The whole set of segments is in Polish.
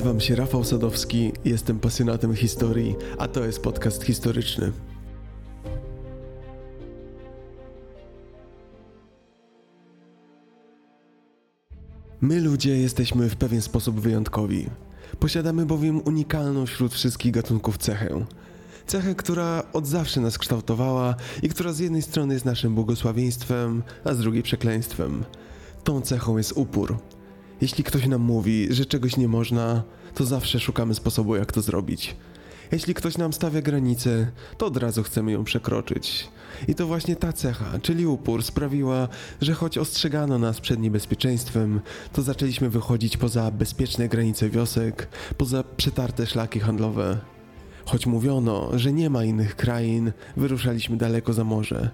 Nazywam się Rafał Sadowski, jestem pasjonatem historii, a to jest podcast historyczny. My ludzie jesteśmy w pewien sposób wyjątkowi. Posiadamy bowiem unikalną wśród wszystkich gatunków cechę. Cechę, która od zawsze nas kształtowała i która z jednej strony jest naszym błogosławieństwem, a z drugiej przekleństwem. Tą cechą jest upór. Jeśli ktoś nam mówi, że czegoś nie można, to zawsze szukamy sposobu, jak to zrobić. Jeśli ktoś nam stawia granicę, to od razu chcemy ją przekroczyć. I to właśnie ta cecha, czyli upór, sprawiła, że choć ostrzegano nas przed niebezpieczeństwem, to zaczęliśmy wychodzić poza bezpieczne granice wiosek, poza przetarte szlaki handlowe. Choć mówiono, że nie ma innych krain, wyruszaliśmy daleko za morze.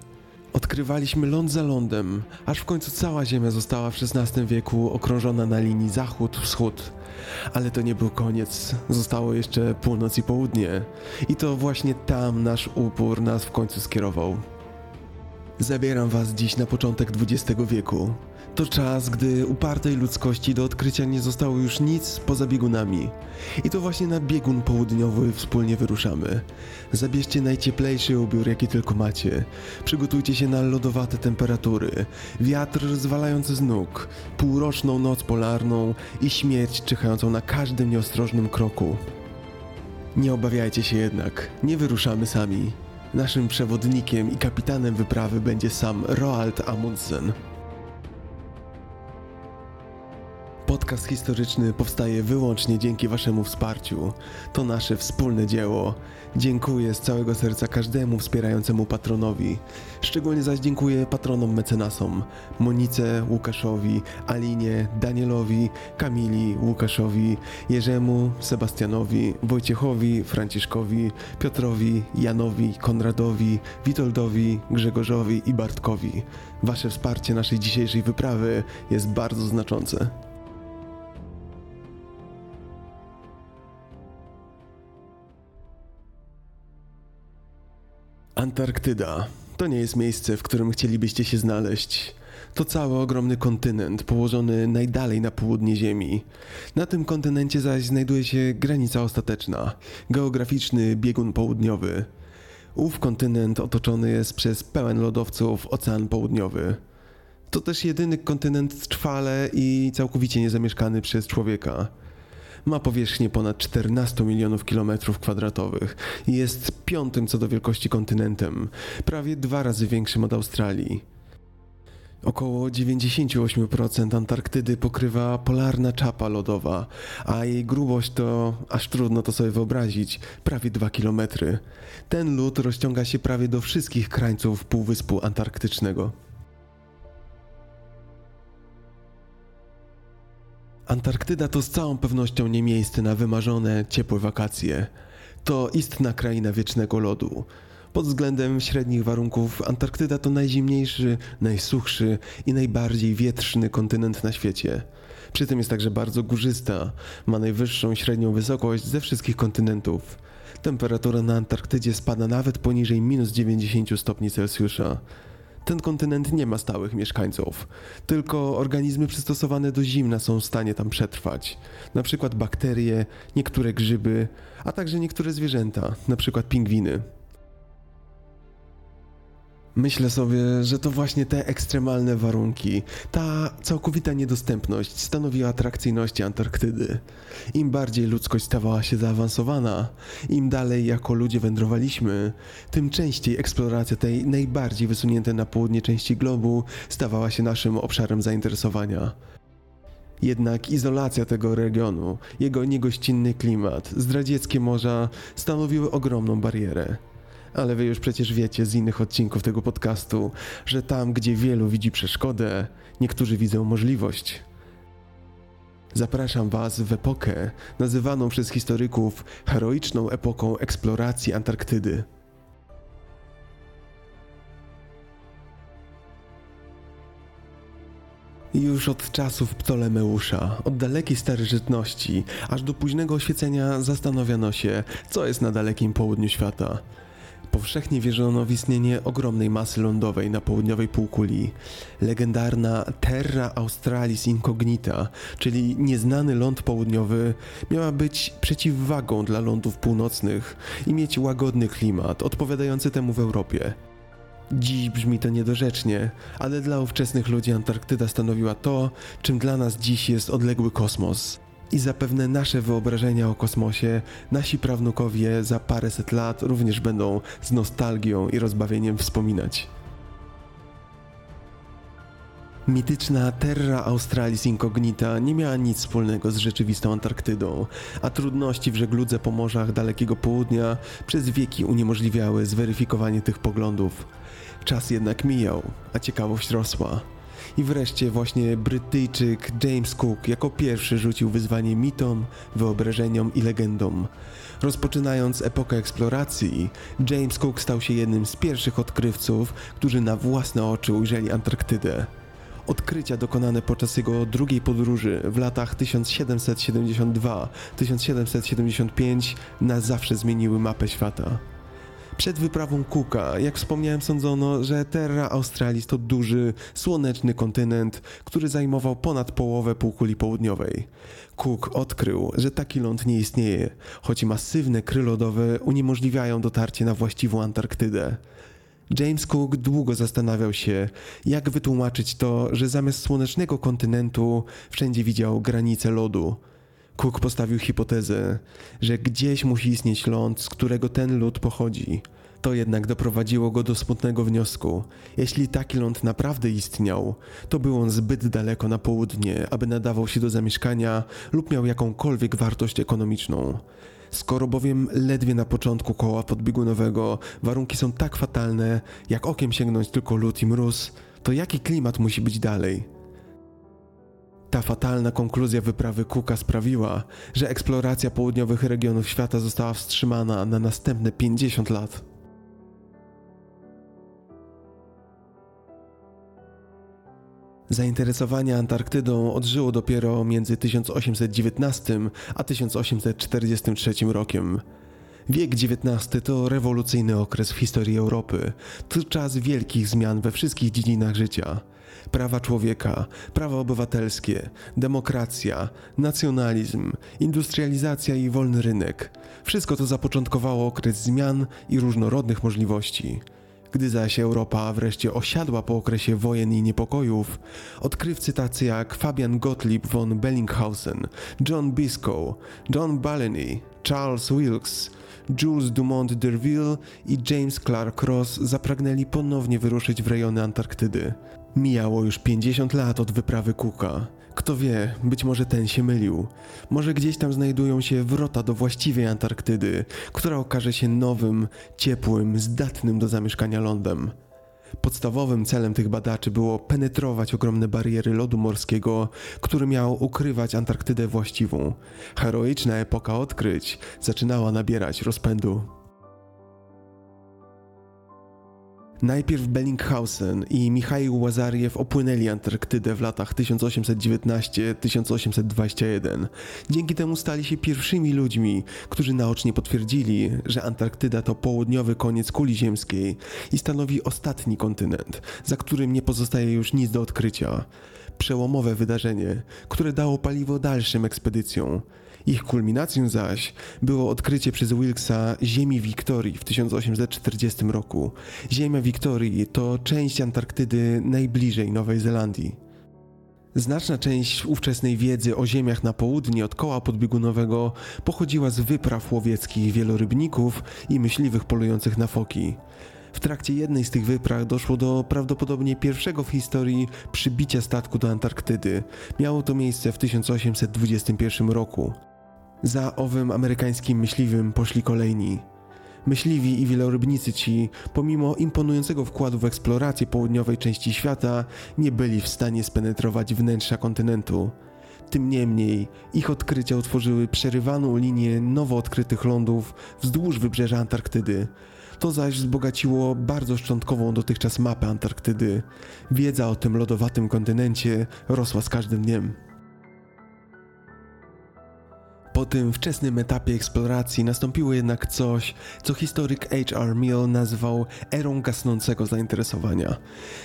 Odkrywaliśmy ląd za lądem, aż w końcu cała Ziemia została w XVI wieku okrążona na linii zachód-wschód. Ale to nie był koniec, zostało jeszcze północ i południe. I to właśnie tam nasz upór nas w końcu skierował. Zabieram Was dziś na początek XX wieku. To czas, gdy upartej ludzkości do odkrycia nie zostało już nic poza biegunami. I to właśnie na biegun południowy wspólnie wyruszamy. Zabierzcie najcieplejszy ubiór, jaki tylko macie. Przygotujcie się na lodowate temperatury, wiatr zwalający z nóg, półroczną noc polarną i śmierć czyhającą na każdym nieostrożnym kroku. Nie obawiajcie się jednak, nie wyruszamy sami. Naszym przewodnikiem i kapitanem wyprawy będzie sam Roald Amundsen. Podcast historyczny powstaje wyłącznie dzięki Waszemu wsparciu. To nasze wspólne dzieło. Dziękuję z całego serca każdemu wspierającemu patronowi. Szczególnie zaś dziękuję patronom mecenasom Monice, Łukaszowi, Alinie, Danielowi, Kamili, Łukaszowi, Jerzemu, Sebastianowi, Wojciechowi, Franciszkowi, Piotrowi, Janowi, Konradowi, Witoldowi, Grzegorzowi i Bartkowi. Wasze wsparcie naszej dzisiejszej wyprawy jest bardzo znaczące. Antarktyda to nie jest miejsce, w którym chcielibyście się znaleźć. To cały ogromny kontynent położony najdalej na południe Ziemi. Na tym kontynencie zaś znajduje się granica ostateczna geograficzny biegun południowy. Ów kontynent otoczony jest przez pełen lodowców Ocean Południowy. To też jedyny kontynent trwale i całkowicie niezamieszkany przez człowieka. Ma powierzchnię ponad 14 milionów kilometrów kwadratowych i jest piątym co do wielkości kontynentem, prawie dwa razy większym od Australii. Około 98% Antarktydy pokrywa polarna czapa lodowa, a jej grubość to, aż trudno to sobie wyobrazić, prawie 2 km. Ten lód rozciąga się prawie do wszystkich krańców Półwyspu Antarktycznego. Antarktyda to z całą pewnością nie miejsce na wymarzone, ciepłe wakacje. To istna kraina wiecznego lodu. Pod względem średnich warunków Antarktyda to najzimniejszy, najsuchszy i najbardziej wietrzny kontynent na świecie. Przy tym jest także bardzo górzysta, ma najwyższą średnią wysokość ze wszystkich kontynentów. Temperatura na Antarktydzie spada nawet poniżej minus 90 stopni Celsjusza. Ten kontynent nie ma stałych mieszkańców, tylko organizmy przystosowane do zimna są w stanie tam przetrwać. Na przykład bakterie, niektóre grzyby, a także niektóre zwierzęta, na przykład pingwiny. Myślę sobie, że to właśnie te ekstremalne warunki, ta całkowita niedostępność stanowiła atrakcyjności Antarktydy. Im bardziej ludzkość stawała się zaawansowana, im dalej jako ludzie wędrowaliśmy, tym częściej eksploracja tej najbardziej wysuniętej na południe części globu stawała się naszym obszarem zainteresowania. Jednak izolacja tego regionu, jego niegościnny klimat, zdradzieckie morza stanowiły ogromną barierę ale wy już przecież wiecie z innych odcinków tego podcastu, że tam, gdzie wielu widzi przeszkodę, niektórzy widzą możliwość. Zapraszam Was w epokę nazywaną przez historyków heroiczną epoką eksploracji Antarktydy. Już od czasów Ptolemeusza, od dalekiej starożytności, aż do późnego oświecenia zastanawiano się, co jest na dalekim południu świata – Powszechnie wierzono w istnienie ogromnej masy lądowej na południowej półkuli. Legendarna Terra Australis Incognita, czyli nieznany ląd południowy, miała być przeciwwagą dla lądów północnych i mieć łagodny klimat, odpowiadający temu w Europie. Dziś brzmi to niedorzecznie, ale dla ówczesnych ludzi Antarktyda stanowiła to, czym dla nas dziś jest odległy kosmos. I zapewne nasze wyobrażenia o kosmosie, nasi prawnukowie za paręset lat również będą z nostalgią i rozbawieniem wspominać. Mityczna Terra Australis Incognita nie miała nic wspólnego z rzeczywistą Antarktydą, a trudności w żegludze po morzach Dalekiego Południa przez wieki uniemożliwiały zweryfikowanie tych poglądów. Czas jednak mijał, a ciekawość rosła. I wreszcie właśnie Brytyjczyk James Cook jako pierwszy rzucił wyzwanie mitom, wyobrażeniom i legendom. Rozpoczynając epokę eksploracji, James Cook stał się jednym z pierwszych odkrywców, którzy na własne oczy ujrzeli Antarktydę. Odkrycia dokonane podczas jego drugiej podróży w latach 1772-1775 na zawsze zmieniły mapę świata. Przed wyprawą Cooka, jak wspomniałem, sądzono, że Terra Australis to duży, słoneczny kontynent, który zajmował ponad połowę półkuli południowej. Cook odkrył, że taki ląd nie istnieje, choć masywne kry lodowe uniemożliwiają dotarcie na właściwą Antarktydę. James Cook długo zastanawiał się, jak wytłumaczyć to, że zamiast słonecznego kontynentu wszędzie widział granice lodu. Cook postawił hipotezę, że gdzieś musi istnieć ląd, z którego ten lód pochodzi. To jednak doprowadziło go do smutnego wniosku. Jeśli taki ląd naprawdę istniał, to był on zbyt daleko na południe, aby nadawał się do zamieszkania lub miał jakąkolwiek wartość ekonomiczną. Skoro bowiem ledwie na początku koła podbiegunowego warunki są tak fatalne, jak okiem sięgnąć tylko lód i mróz, to jaki klimat musi być dalej? Ta fatalna konkluzja wyprawy Cooka sprawiła, że eksploracja południowych regionów świata została wstrzymana na następne 50 lat. Zainteresowanie Antarktydą odżyło dopiero między 1819 a 1843 rokiem. Wiek XIX to rewolucyjny okres w historii Europy. To czas wielkich zmian we wszystkich dziedzinach życia prawa człowieka, prawa obywatelskie, demokracja, nacjonalizm, industrializacja i wolny rynek. Wszystko to zapoczątkowało okres zmian i różnorodnych możliwości. Gdy zaś Europa wreszcie osiadła po okresie wojen i niepokojów, odkrywcy tacy jak Fabian Gottlieb von Bellinghausen, John Biscoe, John Balleny, Charles Wilkes, Jules Dumont d'Urville i James Clark Ross zapragnęli ponownie wyruszyć w rejony Antarktydy. Mijało już 50 lat od wyprawy Cooka. Kto wie, być może ten się mylił. Może gdzieś tam znajdują się wrota do właściwej Antarktydy, która okaże się nowym, ciepłym, zdatnym do zamieszkania lądem. Podstawowym celem tych badaczy było penetrować ogromne bariery lodu morskiego, który miał ukrywać Antarktydę właściwą. Heroiczna epoka odkryć zaczynała nabierać rozpędu. Najpierw Bellinghausen i Michał Łazariew opłynęli Antarktydę w latach 1819-1821. Dzięki temu stali się pierwszymi ludźmi, którzy naocznie potwierdzili, że Antarktyda to południowy koniec kuli ziemskiej i stanowi ostatni kontynent, za którym nie pozostaje już nic do odkrycia. Przełomowe wydarzenie, które dało paliwo dalszym ekspedycjom. Ich kulminacją zaś było odkrycie przez Wilkesa Ziemi Wiktorii w 1840 roku. Ziemia Wiktorii to część Antarktydy najbliżej Nowej Zelandii. Znaczna część ówczesnej wiedzy o ziemiach na południe od koła podbiegunowego pochodziła z wypraw łowieckich wielorybników i myśliwych polujących na foki. W trakcie jednej z tych wypraw doszło do prawdopodobnie pierwszego w historii przybicia statku do Antarktydy. Miało to miejsce w 1821 roku. Za owym amerykańskim myśliwym poszli kolejni. Myśliwi i wielorybnicy ci, pomimo imponującego wkładu w eksplorację południowej części świata, nie byli w stanie spenetrować wnętrza kontynentu. Tym niemniej ich odkrycia utworzyły przerywaną linię nowo odkrytych lądów wzdłuż wybrzeża Antarktydy. To zaś wzbogaciło bardzo szczątkową dotychczas mapę Antarktydy. Wiedza o tym lodowatym kontynencie rosła z każdym dniem. Tym wczesnym etapie eksploracji nastąpiło jednak coś, co historyk H.R. Mill nazwał erą gasnącego zainteresowania.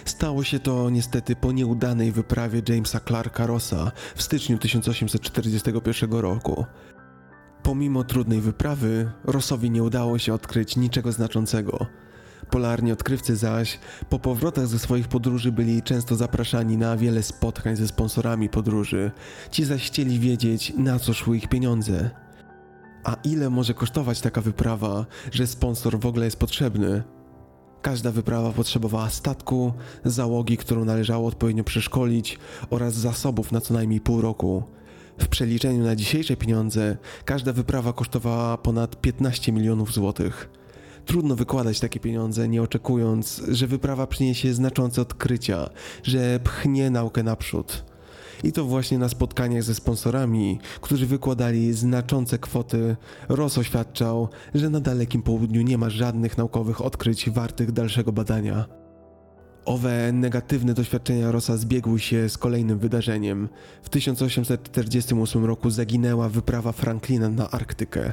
Stało się to niestety po nieudanej wyprawie Jamesa Clarka Rossa w styczniu 1841 roku. Pomimo trudnej wyprawy, Rossowi nie udało się odkryć niczego znaczącego. Polarni odkrywcy zaś po powrotach ze swoich podróży byli często zapraszani na wiele spotkań ze sponsorami podróży. Ci zaś chcieli wiedzieć, na co szły ich pieniądze. A ile może kosztować taka wyprawa, że sponsor w ogóle jest potrzebny? Każda wyprawa potrzebowała statku, załogi, którą należało odpowiednio przeszkolić oraz zasobów na co najmniej pół roku. W przeliczeniu na dzisiejsze pieniądze każda wyprawa kosztowała ponad 15 milionów złotych. Trudno wykładać takie pieniądze, nie oczekując, że wyprawa przyniesie znaczące odkrycia, że pchnie naukę naprzód. I to właśnie na spotkaniach ze sponsorami, którzy wykładali znaczące kwoty, Ross oświadczał, że na dalekim południu nie ma żadnych naukowych odkryć wartych dalszego badania. Owe negatywne doświadczenia Rossa zbiegły się z kolejnym wydarzeniem. W 1848 roku zaginęła wyprawa Franklina na Arktykę.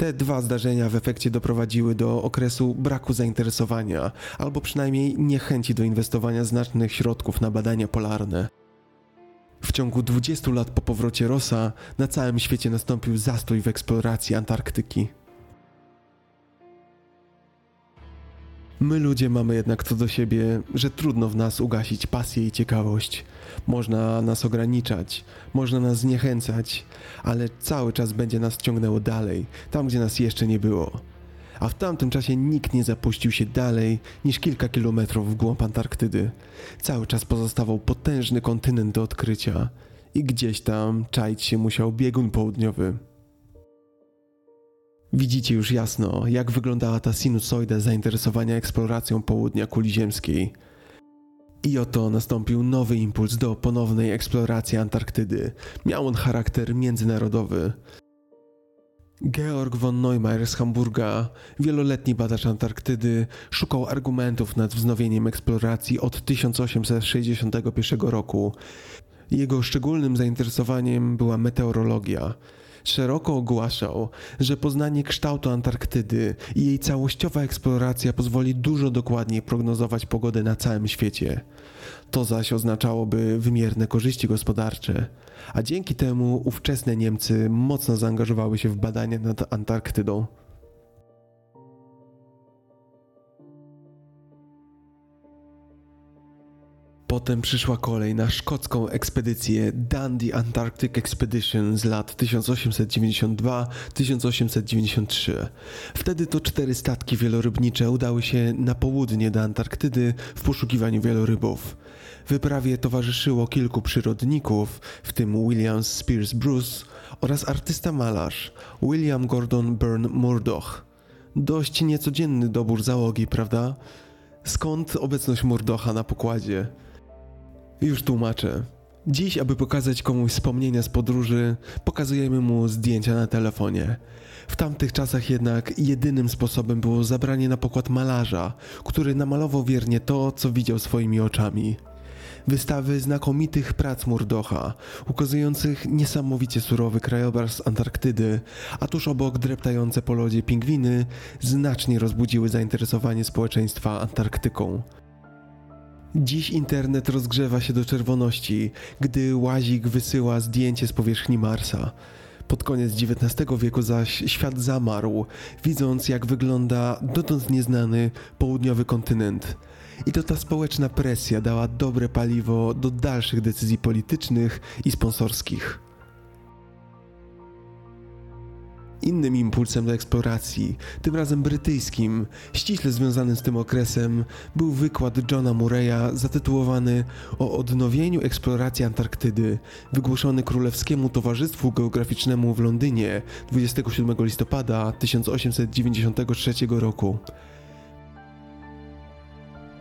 Te dwa zdarzenia w efekcie doprowadziły do okresu braku zainteresowania, albo przynajmniej niechęci do inwestowania znacznych środków na badania polarne. W ciągu 20 lat po powrocie Rossa na całym świecie nastąpił zastój w eksploracji Antarktyki. My ludzie mamy jednak to do siebie, że trudno w nas ugasić pasję i ciekawość. Można nas ograniczać, można nas zniechęcać, ale cały czas będzie nas ciągnęło dalej, tam gdzie nas jeszcze nie było. A w tamtym czasie nikt nie zapuścił się dalej niż kilka kilometrów w głąb Antarktydy. Cały czas pozostawał potężny kontynent do odkrycia i gdzieś tam czaić się musiał biegun południowy. Widzicie już jasno, jak wyglądała ta sinusoida zainteresowania eksploracją południa kuli ziemskiej. I oto nastąpił nowy impuls do ponownej eksploracji Antarktydy. Miał on charakter międzynarodowy. Georg von Neumayer z Hamburga, wieloletni badacz Antarktydy, szukał argumentów nad wznowieniem eksploracji od 1861 roku. Jego szczególnym zainteresowaniem była meteorologia. Szeroko ogłaszał, że poznanie kształtu Antarktydy i jej całościowa eksploracja pozwoli dużo dokładniej prognozować pogodę na całym świecie. To zaś oznaczałoby wymierne korzyści gospodarcze, a dzięki temu ówczesne Niemcy mocno zaangażowały się w badania nad Antarktydą. Potem przyszła kolej na szkocką ekspedycję Dundee Antarctic Expedition z lat 1892-1893. Wtedy to cztery statki wielorybnicze udały się na południe do Antarktydy w poszukiwaniu wielorybów. Wyprawie towarzyszyło kilku przyrodników, w tym William Spears Bruce oraz artysta malarz William Gordon Byrne Murdoch. Dość niecodzienny dobór załogi, prawda? Skąd obecność Murdocha na pokładzie? Już tłumaczę. Dziś, aby pokazać komuś wspomnienia z podróży, pokazujemy mu zdjęcia na telefonie. W tamtych czasach jednak jedynym sposobem było zabranie na pokład malarza, który namalował wiernie to, co widział swoimi oczami. Wystawy znakomitych prac Murdocha, ukazujących niesamowicie surowy krajobraz Antarktydy, a tuż obok dreptające po lodzie pingwiny, znacznie rozbudziły zainteresowanie społeczeństwa Antarktyką. Dziś internet rozgrzewa się do czerwoności, gdy łazik wysyła zdjęcie z powierzchni Marsa. Pod koniec XIX wieku zaś świat zamarł, widząc jak wygląda dotąd nieznany południowy kontynent. I to ta społeczna presja dała dobre paliwo do dalszych decyzji politycznych i sponsorskich. Innym impulsem do eksploracji, tym razem brytyjskim, ściśle związanym z tym okresem, był wykład Johna Murray'a zatytułowany O odnowieniu eksploracji Antarktydy, wygłoszony Królewskiemu Towarzystwu Geograficznemu w Londynie 27 listopada 1893 roku.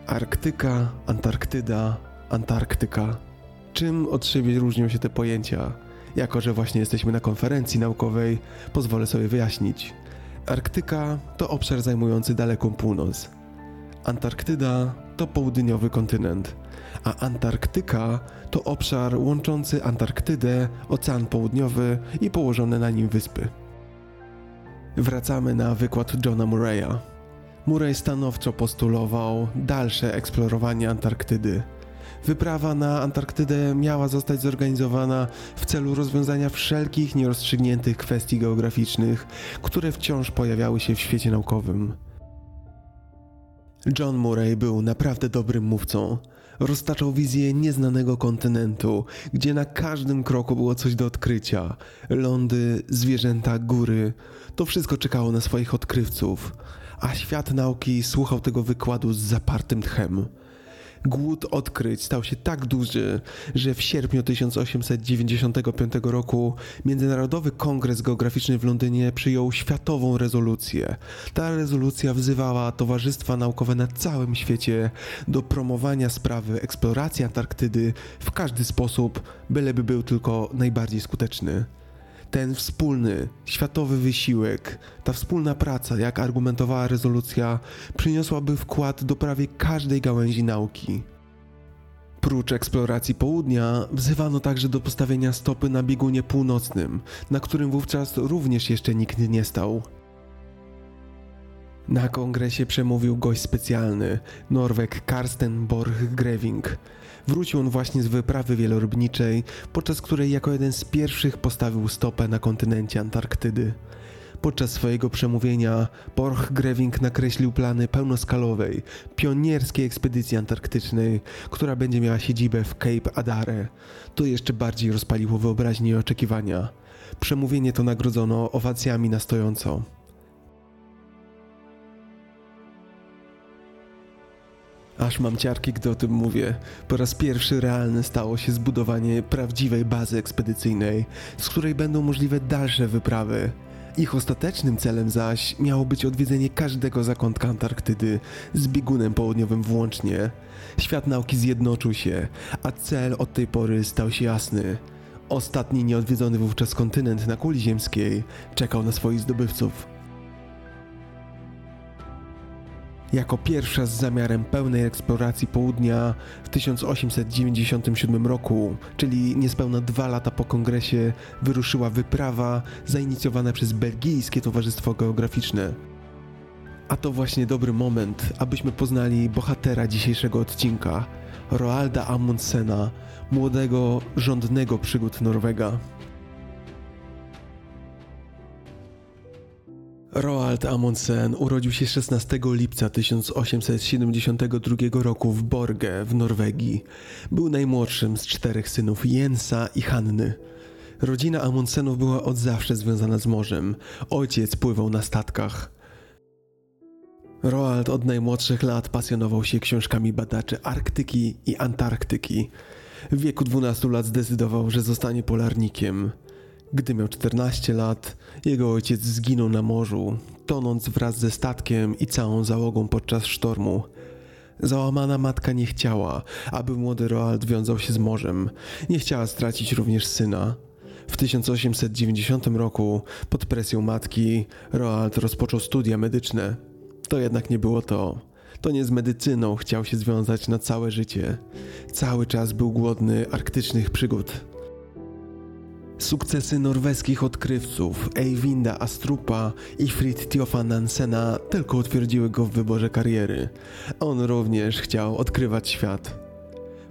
Arktyka, Antarktyda, Antarktyka. Czym od siebie różnią się te pojęcia? Jako, że właśnie jesteśmy na konferencji naukowej, pozwolę sobie wyjaśnić. Arktyka to obszar zajmujący daleką północ. Antarktyda to południowy kontynent, a Antarktyka to obszar łączący Antarktydę, Ocean Południowy i położone na nim wyspy. Wracamy na wykład Johna Murray'a. Murray stanowczo postulował dalsze eksplorowanie Antarktydy. Wyprawa na Antarktydę miała zostać zorganizowana w celu rozwiązania wszelkich nierozstrzygniętych kwestii geograficznych, które wciąż pojawiały się w świecie naukowym. John Murray był naprawdę dobrym mówcą. Roztaczał wizję nieznanego kontynentu, gdzie na każdym kroku było coś do odkrycia. Lądy, zwierzęta, góry to wszystko czekało na swoich odkrywców, a świat nauki słuchał tego wykładu z zapartym tchem. Głód odkryć stał się tak duży, że w sierpniu 1895 roku Międzynarodowy Kongres Geograficzny w Londynie przyjął światową rezolucję. Ta rezolucja wzywała towarzystwa naukowe na całym świecie do promowania sprawy eksploracji Antarktydy w każdy sposób, byleby był tylko najbardziej skuteczny ten wspólny, światowy wysiłek, ta wspólna praca, jak argumentowała rezolucja, przyniosłaby wkład do prawie każdej gałęzi nauki. Prócz eksploracji południa, wzywano także do postawienia stopy na biegunie północnym, na którym wówczas również jeszcze nikt nie stał. Na kongresie przemówił gość specjalny, Norweg Karsten Borch-Greving. Wrócił on właśnie z wyprawy wielorybniczej, podczas której jako jeden z pierwszych postawił stopę na kontynencie Antarktydy. Podczas swojego przemówienia Borch-Greving nakreślił plany pełnoskalowej, pionierskiej ekspedycji antarktycznej, która będzie miała siedzibę w Cape Adare. To jeszcze bardziej rozpaliło wyobraźnię i oczekiwania. Przemówienie to nagrodzono owacjami na stojąco. Aż mam ciarki, gdy o tym mówię. Po raz pierwszy realne stało się zbudowanie prawdziwej bazy ekspedycyjnej, z której będą możliwe dalsze wyprawy. Ich ostatecznym celem zaś miało być odwiedzenie każdego zakątka Antarktydy z biegunem południowym włącznie. Świat nauki zjednoczył się, a cel od tej pory stał się jasny. Ostatni nieodwiedzony wówczas kontynent na kuli ziemskiej czekał na swoich zdobywców. Jako pierwsza z zamiarem pełnej eksploracji południa w 1897 roku, czyli niespełna dwa lata po kongresie, wyruszyła wyprawa zainicjowana przez Belgijskie Towarzystwo Geograficzne. A to właśnie dobry moment, abyśmy poznali bohatera dzisiejszego odcinka, Roalda Amundsena, młodego, rządnego przygód Norwega. Roald Amundsen urodził się 16 lipca 1872 roku w Borge w Norwegii. Był najmłodszym z czterech synów Jensa i Hanny. Rodzina Amundsenów była od zawsze związana z morzem. Ojciec pływał na statkach. Roald od najmłodszych lat pasjonował się książkami badaczy Arktyki i Antarktyki. W wieku 12 lat zdecydował, że zostanie polarnikiem. Gdy miał 14 lat, jego ojciec zginął na morzu, tonąc wraz ze statkiem i całą załogą podczas sztormu. Załamana matka nie chciała, aby młody Roald wiązał się z morzem. Nie chciała stracić również syna. W 1890 roku, pod presją matki, Roald rozpoczął studia medyczne. To jednak nie było to. To nie z medycyną chciał się związać na całe życie. Cały czas był głodny arktycznych przygód. Sukcesy norweskich odkrywców Eyvinda Astrupa i Fridtjofa Nansena tylko utwierdziły go w wyborze kariery. On również chciał odkrywać świat.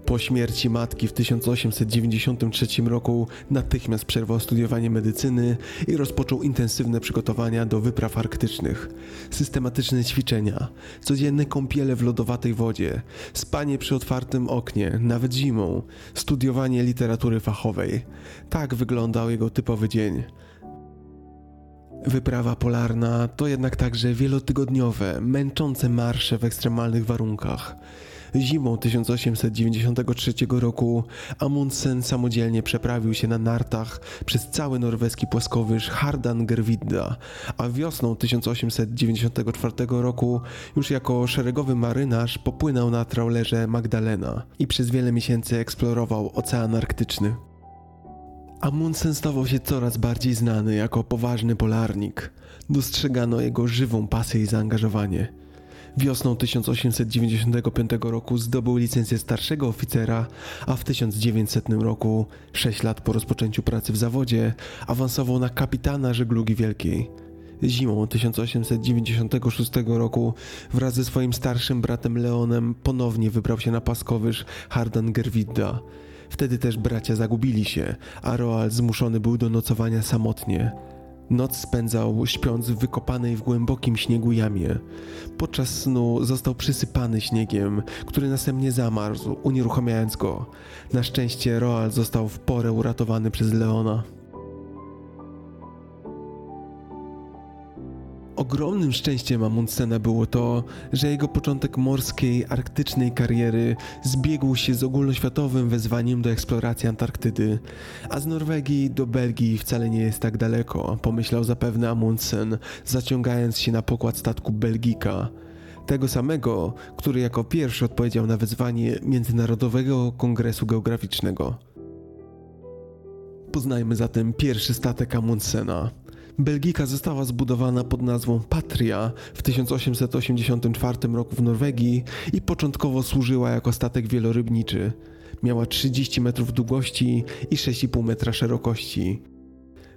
Po śmierci matki w 1893 roku natychmiast przerwał studiowanie medycyny i rozpoczął intensywne przygotowania do wypraw arktycznych. Systematyczne ćwiczenia, codzienne kąpiele w lodowatej wodzie, spanie przy otwartym oknie, nawet zimą, studiowanie literatury fachowej. Tak wyglądał jego typowy dzień. Wyprawa polarna to jednak także wielotygodniowe, męczące marsze w ekstremalnych warunkach. Zimą 1893 roku Amundsen samodzielnie przeprawił się na nartach przez cały norweski płaskowyż Hardangervidda, a wiosną 1894 roku już jako szeregowy marynarz popłynął na trawlerze Magdalena i przez wiele miesięcy eksplorował Ocean Arktyczny. Amundsen stawał się coraz bardziej znany jako poważny polarnik. Dostrzegano jego żywą pasję i zaangażowanie. Wiosną 1895 roku zdobył licencję starszego oficera, a w 1900 roku, 6 lat po rozpoczęciu pracy w zawodzie, awansował na kapitana żeglugi wielkiej. Zimą 1896 roku wraz ze swoim starszym bratem Leonem ponownie wybrał się na paskowyż Hardangervidda. Wtedy też bracia zagubili się, a Roald zmuszony był do nocowania samotnie. Noc spędzał śpiąc w wykopanej w głębokim śniegu jamie. Podczas snu został przysypany śniegiem, który następnie zamarzł, unieruchamiając go. Na szczęście Roald został w porę uratowany przez Leona. Ogromnym szczęściem Amundsena było to, że jego początek morskiej, arktycznej kariery zbiegł się z ogólnoświatowym wezwaniem do eksploracji Antarktydy, a z Norwegii do Belgii wcale nie jest tak daleko, pomyślał zapewne Amundsen, zaciągając się na pokład statku Belgika. Tego samego, który jako pierwszy odpowiedział na wezwanie Międzynarodowego Kongresu Geograficznego. Poznajmy zatem pierwszy statek Amundsena. Belgika została zbudowana pod nazwą Patria w 1884 roku w Norwegii i początkowo służyła jako statek wielorybniczy. Miała 30 metrów długości i 6,5 metra szerokości.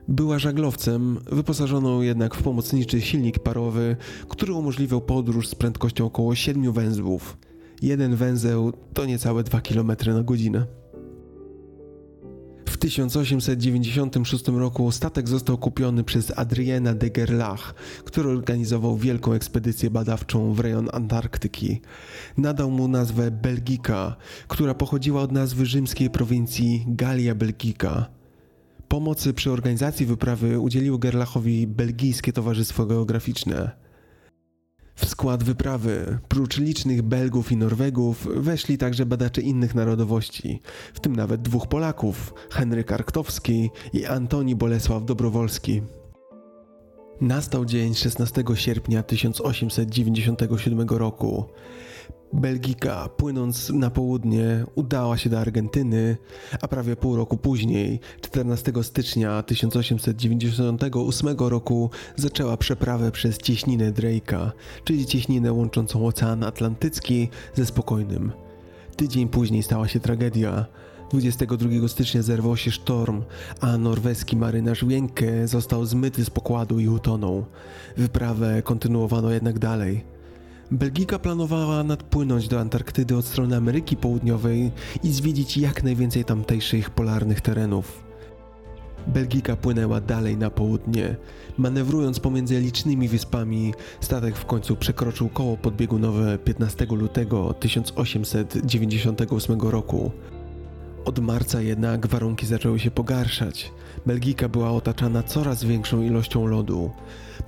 Była żaglowcem, wyposażoną jednak w pomocniczy silnik parowy, który umożliwiał podróż z prędkością około 7 węzłów. Jeden węzeł to niecałe 2 km na godzinę. W 1896 roku statek został kupiony przez Adriena de Gerlach, który organizował wielką ekspedycję badawczą w rejon Antarktyki. Nadał mu nazwę Belgika, która pochodziła od nazwy rzymskiej prowincji Gallia Belgica. Pomocy przy organizacji wyprawy udzieliło Gerlachowi Belgijskie Towarzystwo Geograficzne. W skład wyprawy, prócz licznych Belgów i Norwegów, weszli także badacze innych narodowości, w tym nawet dwóch Polaków, Henryk Arktowski i Antoni Bolesław Dobrowolski. Nastał dzień 16 sierpnia 1897 roku. Belgika, płynąc na południe, udała się do Argentyny, a prawie pół roku później, 14 stycznia 1898 roku, zaczęła przeprawę przez cieśninę Drake'a, czyli cieśninę łączącą Ocean Atlantycki ze spokojnym. Tydzień później stała się tragedia. 22 stycznia zerwał się sztorm, a norweski marynarz Wienke został zmyty z pokładu i utonął. Wyprawę kontynuowano jednak dalej. Belgika planowała nadpłynąć do Antarktydy od strony Ameryki Południowej i zwiedzić jak najwięcej tamtejszych polarnych terenów. Belgika płynęła dalej na południe. Manewrując pomiędzy licznymi wyspami, statek w końcu przekroczył koło podbiegunowe 15 lutego 1898 roku. Od marca jednak warunki zaczęły się pogarszać. Belgika była otaczana coraz większą ilością lodu.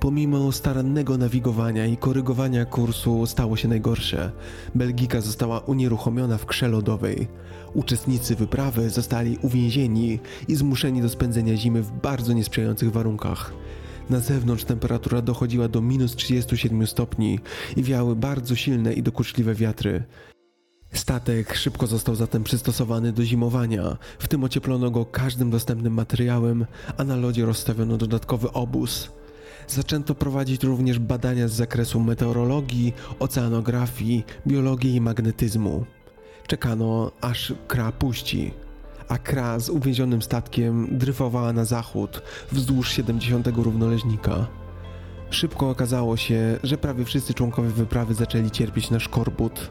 Pomimo starannego nawigowania i korygowania kursu stało się najgorsze. Belgika została unieruchomiona w krze lodowej. Uczestnicy wyprawy zostali uwięzieni i zmuszeni do spędzenia zimy w bardzo niesprzyjających warunkach. Na zewnątrz temperatura dochodziła do minus 37 stopni i wiały bardzo silne i dokuczliwe wiatry. Statek szybko został zatem przystosowany do zimowania, w tym ocieplono go każdym dostępnym materiałem, a na lodzie rozstawiono dodatkowy obóz. Zaczęto prowadzić również badania z zakresu meteorologii, oceanografii, biologii i magnetyzmu. Czekano, aż Kra puści, a Kra z uwięzionym statkiem dryfowała na zachód wzdłuż 70 równoleżnika. Szybko okazało się, że prawie wszyscy członkowie wyprawy zaczęli cierpieć na szkorbut.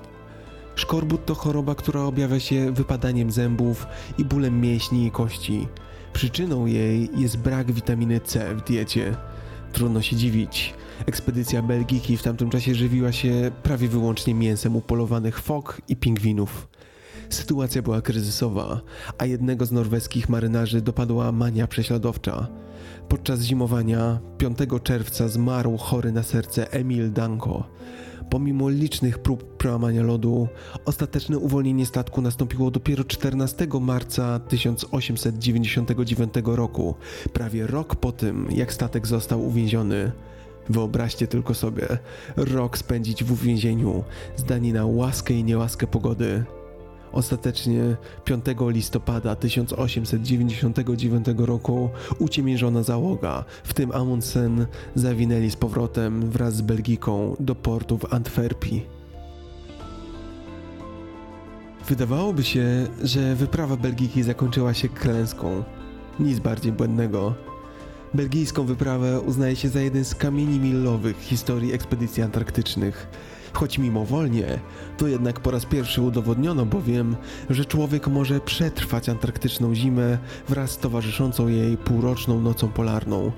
Szkorbut to choroba, która objawia się wypadaniem zębów i bólem mięśni i kości. Przyczyną jej jest brak witaminy C w diecie. Trudno się dziwić. Ekspedycja Belgiki w tamtym czasie żywiła się prawie wyłącznie mięsem upolowanych fok i pingwinów. Sytuacja była kryzysowa, a jednego z norweskich marynarzy dopadła mania prześladowcza. Podczas zimowania 5 czerwca zmarł chory na serce Emil Danko. Pomimo licznych prób przełamania lodu, ostateczne uwolnienie statku nastąpiło dopiero 14 marca 1899 roku, prawie rok po tym, jak statek został uwięziony. Wyobraźcie tylko sobie, rok spędzić w uwięzieniu, zdani na łaskę i niełaskę pogody. Ostatecznie 5 listopada 1899 roku uciemiężona załoga, w tym Amundsen, zawinęli z powrotem wraz z Belgiką do portu w Antwerpii. Wydawałoby się, że wyprawa Belgiki zakończyła się klęską. Nic bardziej błędnego. Belgijską wyprawę uznaje się za jeden z kamieni milowych historii ekspedycji antarktycznych. Choć mimowolnie, to jednak po raz pierwszy udowodniono bowiem, że człowiek może przetrwać antarktyczną zimę wraz z towarzyszącą jej półroczną nocą polarną.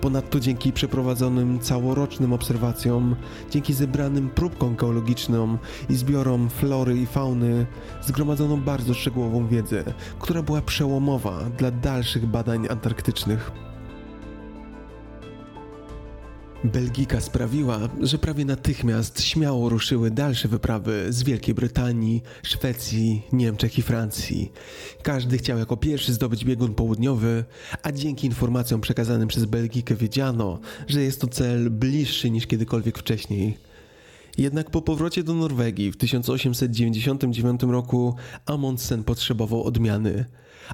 Ponadto dzięki przeprowadzonym całorocznym obserwacjom, dzięki zebranym próbkom geologicznym i zbiorom flory i fauny, zgromadzono bardzo szczegółową wiedzę, która była przełomowa dla dalszych badań antarktycznych. Belgika sprawiła, że prawie natychmiast śmiało ruszyły dalsze wyprawy z Wielkiej Brytanii, Szwecji, Niemczech i Francji. Każdy chciał jako pierwszy zdobyć biegun południowy, a dzięki informacjom przekazanym przez Belgikę wiedziano, że jest to cel bliższy niż kiedykolwiek wcześniej. Jednak po powrocie do Norwegii w 1899 roku Amundsen potrzebował odmiany.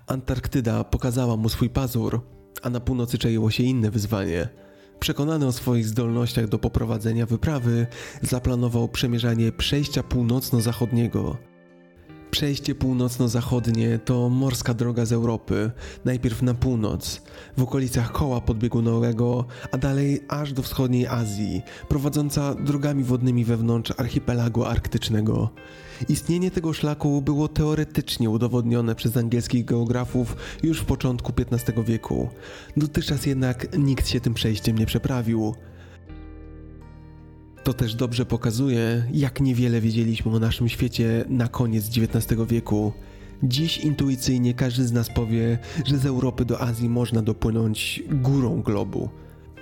Antarktyda pokazała mu swój pazur, a na północy czaiło się inne wyzwanie – Przekonany o swoich zdolnościach do poprowadzenia wyprawy, zaplanował przemierzanie przejścia północno-zachodniego. Przejście północno-zachodnie to morska droga z Europy, najpierw na północ, w okolicach koła podbiegunowego, a dalej aż do wschodniej Azji, prowadząca drogami wodnymi wewnątrz archipelagu arktycznego. Istnienie tego szlaku było teoretycznie udowodnione przez angielskich geografów już w początku XV wieku. Dotychczas jednak nikt się tym przejściem nie przeprawił. To też dobrze pokazuje, jak niewiele wiedzieliśmy o naszym świecie na koniec XIX wieku. Dziś intuicyjnie każdy z nas powie, że z Europy do Azji można dopłynąć górą globu.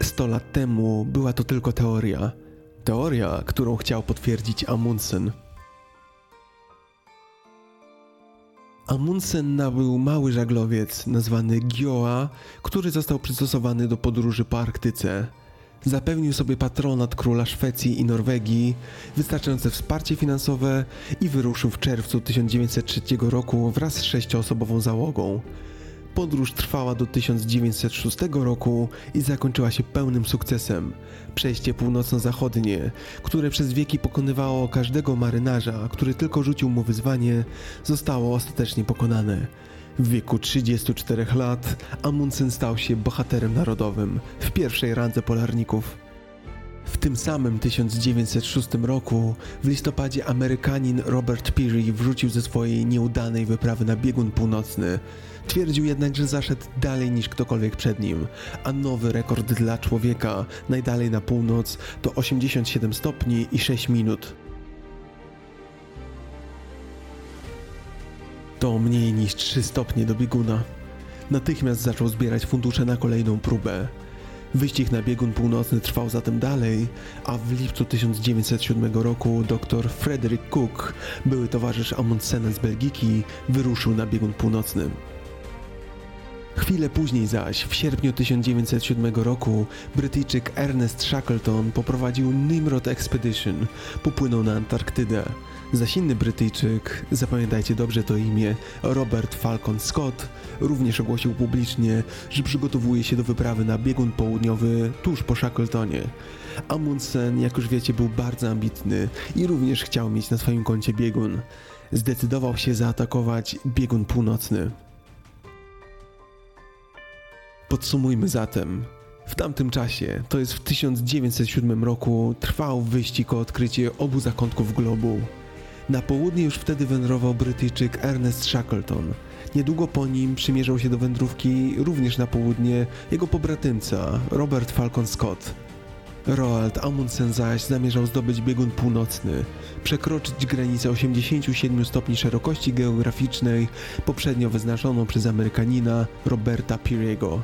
Sto lat temu była to tylko teoria. Teoria, którą chciał potwierdzić Amundsen. Amundsen nabył mały żaglowiec nazwany Gioa, który został przystosowany do podróży po Arktyce. Zapewnił sobie patronat króla Szwecji i Norwegii, wystarczające wsparcie finansowe i wyruszył w czerwcu 1903 roku wraz z sześcioosobową załogą. Podróż trwała do 1906 roku i zakończyła się pełnym sukcesem. Przejście północno-zachodnie, które przez wieki pokonywało każdego marynarza, który tylko rzucił mu wyzwanie, zostało ostatecznie pokonane. W wieku 34 lat Amundsen stał się bohaterem narodowym w pierwszej randze polarników. W tym samym 1906 roku w listopadzie Amerykanin Robert Peary wrócił ze swojej nieudanej wyprawy na biegun północny. Twierdził jednak, że zaszedł dalej niż ktokolwiek przed nim, a nowy rekord dla człowieka najdalej na północ to 87 stopni i 6 minut. To mniej niż 3 stopnie do bieguna. Natychmiast zaczął zbierać fundusze na kolejną próbę. Wyścig na biegun północny trwał zatem dalej, a w lipcu 1907 roku dr Frederick Cook, były towarzysz Amundsena z Belgiki, wyruszył na biegun północny. Chwilę później zaś, w sierpniu 1907 roku, Brytyjczyk Ernest Shackleton poprowadził Nimrod Expedition, popłynął na Antarktydę. Zaś inny Brytyjczyk, zapamiętajcie dobrze to imię, Robert Falcon Scott, również ogłosił publicznie, że przygotowuje się do wyprawy na biegun południowy tuż po Shackletonie. Amundsen, jak już wiecie, był bardzo ambitny i również chciał mieć na swoim koncie biegun. Zdecydował się zaatakować biegun północny. Podsumujmy zatem. W tamtym czasie, to jest w 1907 roku, trwał wyścig o odkrycie obu zakątków globu. Na południe już wtedy wędrował Brytyjczyk Ernest Shackleton. Niedługo po nim przymierzał się do wędrówki również na południe jego pobratymca Robert Falcon Scott. Roald Amundsen zaś zamierzał zdobyć biegun północny, przekroczyć granicę 87 stopni szerokości geograficznej poprzednio wyznaczoną przez Amerykanina Roberta Peary'ego.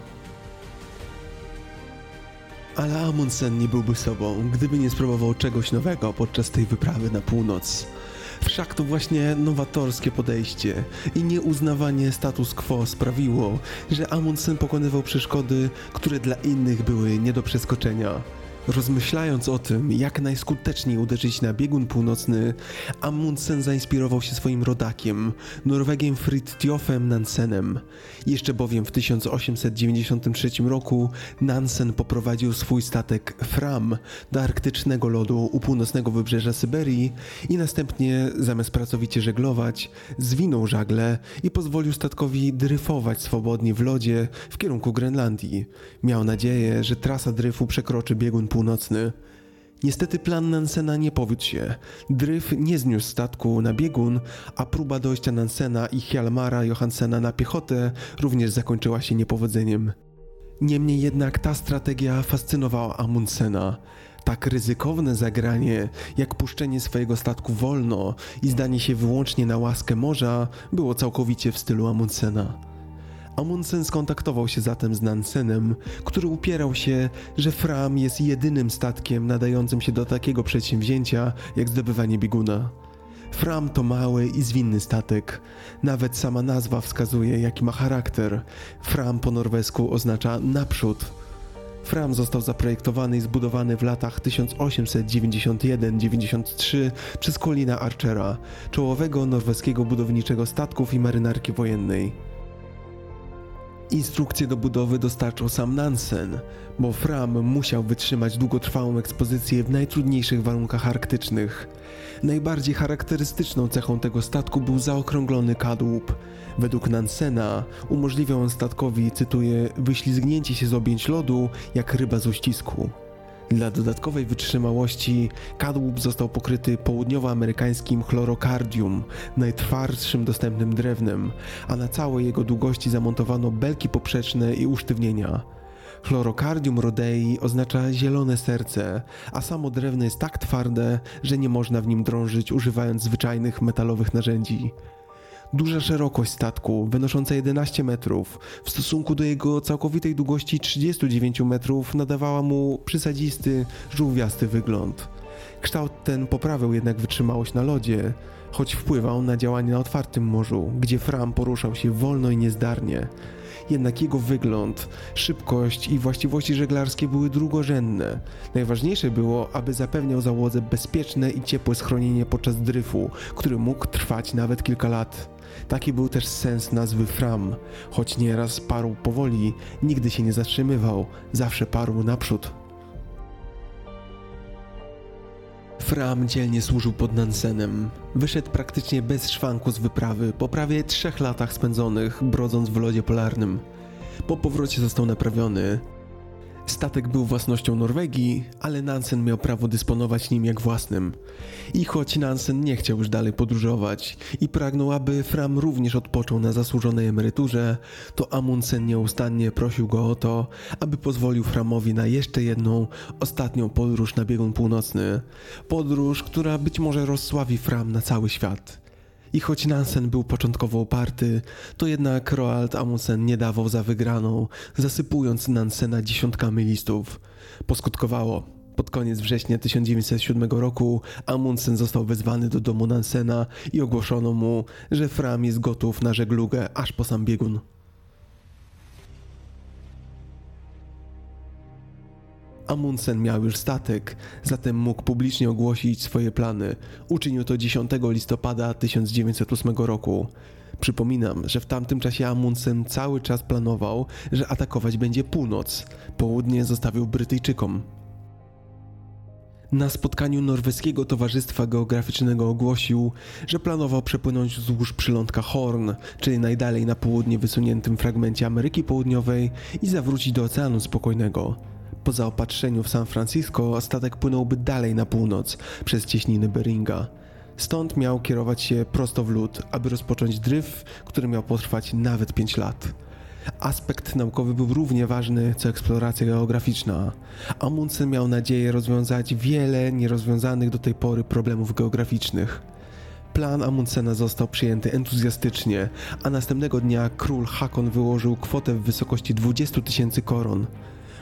Ale Amundsen nie byłby sobą, gdyby nie spróbował czegoś nowego podczas tej wyprawy na północ. Wszak to właśnie nowatorskie podejście i nieuznawanie status quo sprawiło, że Amundsen pokonywał przeszkody, które dla innych były nie do przeskoczenia. Rozmyślając o tym, jak najskuteczniej uderzyć na biegun północny, Amundsen zainspirował się swoim rodakiem, Norwegiem Fridtjofem Nansenem. Jeszcze bowiem w 1893 roku Nansen poprowadził swój statek Fram do arktycznego lodu u północnego wybrzeża Syberii i następnie, zamiast pracowicie żeglować, zwinął żagle i pozwolił statkowi dryfować swobodnie w lodzie w kierunku Grenlandii. Miał nadzieję, że trasa dryfu przekroczy biegun północny. Niestety plan Nansena nie powiódł się. Dryf nie zniósł statku na biegun, a próba dojścia Nansena i Hjalmara Johansena na piechotę również zakończyła się niepowodzeniem. Niemniej jednak ta strategia fascynowała Amundsena. Tak ryzykowne zagranie, jak puszczenie swojego statku wolno i zdanie się wyłącznie na łaskę morza, było całkowicie w stylu Amundsena. Amundsen skontaktował się zatem z Nansenem, który upierał się, że Fram jest jedynym statkiem nadającym się do takiego przedsięwzięcia jak zdobywanie bieguna. Fram to mały i zwinny statek. Nawet sama nazwa wskazuje, jaki ma charakter. Fram po norwesku oznacza naprzód. Fram został zaprojektowany i zbudowany w latach 1891-93 przez Colina Archera, czołowego norweskiego budowniczego statków i marynarki wojennej. Instrukcje do budowy dostarczył sam Nansen, bo Fram musiał wytrzymać długotrwałą ekspozycję w najtrudniejszych warunkach arktycznych. Najbardziej charakterystyczną cechą tego statku był zaokrąglony kadłub. Według Nansena umożliwiał on statkowi, cytuję, wyślizgnięcie się z objęć lodu jak ryba z uścisku. Dla dodatkowej wytrzymałości kadłub został pokryty południowoamerykańskim chlorokardium, najtwardszym dostępnym drewnem, a na całej jego długości zamontowano belki poprzeczne i usztywnienia. Chlorokardium rodei oznacza zielone serce, a samo drewno jest tak twarde, że nie można w nim drążyć używając zwyczajnych metalowych narzędzi. Duża szerokość statku, wynosząca 11 metrów, w stosunku do jego całkowitej długości 39 metrów, nadawała mu przysadzisty, żółwiasty wygląd. Kształt ten poprawiał jednak wytrzymałość na lodzie, choć wpływał na działanie na otwartym morzu, gdzie Fram poruszał się wolno i niezdarnie. Jednak jego wygląd, szybkość i właściwości żeglarskie były drugorzędne. Najważniejsze było, aby zapewniał załodze bezpieczne i ciepłe schronienie podczas dryfu, który mógł trwać nawet kilka lat. Taki był też sens nazwy Fram. Choć nieraz parł powoli, nigdy się nie zatrzymywał, zawsze parł naprzód. Fram dzielnie służył pod Nansenem. Wyszedł praktycznie bez szwanku z wyprawy po prawie trzech latach spędzonych brodząc w lodzie polarnym. Po powrocie został naprawiony, Statek był własnością Norwegii, ale Nansen miał prawo dysponować nim jak własnym. I choć Nansen nie chciał już dalej podróżować i pragnął, aby Fram również odpoczął na zasłużonej emeryturze, to Amundsen nieustannie prosił go o to, aby pozwolił Framowi na jeszcze jedną, ostatnią podróż na biegun północny. Podróż, która być może rozsławi Fram na cały świat. I choć Nansen był początkowo uparty, to jednak Roald Amundsen nie dawał za wygraną, zasypując Nansena dziesiątkami listów. Poskutkowało. Pod koniec września 1907 roku Amundsen został wezwany do domu Nansena i ogłoszono mu, że Fram jest gotów na żeglugę aż po sam biegun. Amundsen miał już statek, zatem mógł publicznie ogłosić swoje plany. Uczynił to 10 listopada 1908 roku. Przypominam, że w tamtym czasie Amundsen cały czas planował, że atakować będzie północ. Południe zostawił Brytyjczykom. Na spotkaniu Norweskiego Towarzystwa Geograficznego ogłosił, że planował przepłynąć wzdłuż przylądka Horn, czyli najdalej na południe wysuniętym fragmencie Ameryki Południowej i zawrócić do Oceanu Spokojnego. Po zaopatrzeniu w San Francisco statek płynąłby dalej na północ przez cieśniny Beringa. Stąd miał kierować się prosto w lód, aby rozpocząć dryf, który miał potrwać nawet 5 lat. Aspekt naukowy był równie ważny co eksploracja geograficzna. Amundsen miał nadzieję rozwiązać wiele nierozwiązanych do tej pory problemów geograficznych. Plan Amundsena został przyjęty entuzjastycznie, a następnego dnia król Hakon wyłożył kwotę w wysokości 20 tysięcy koron.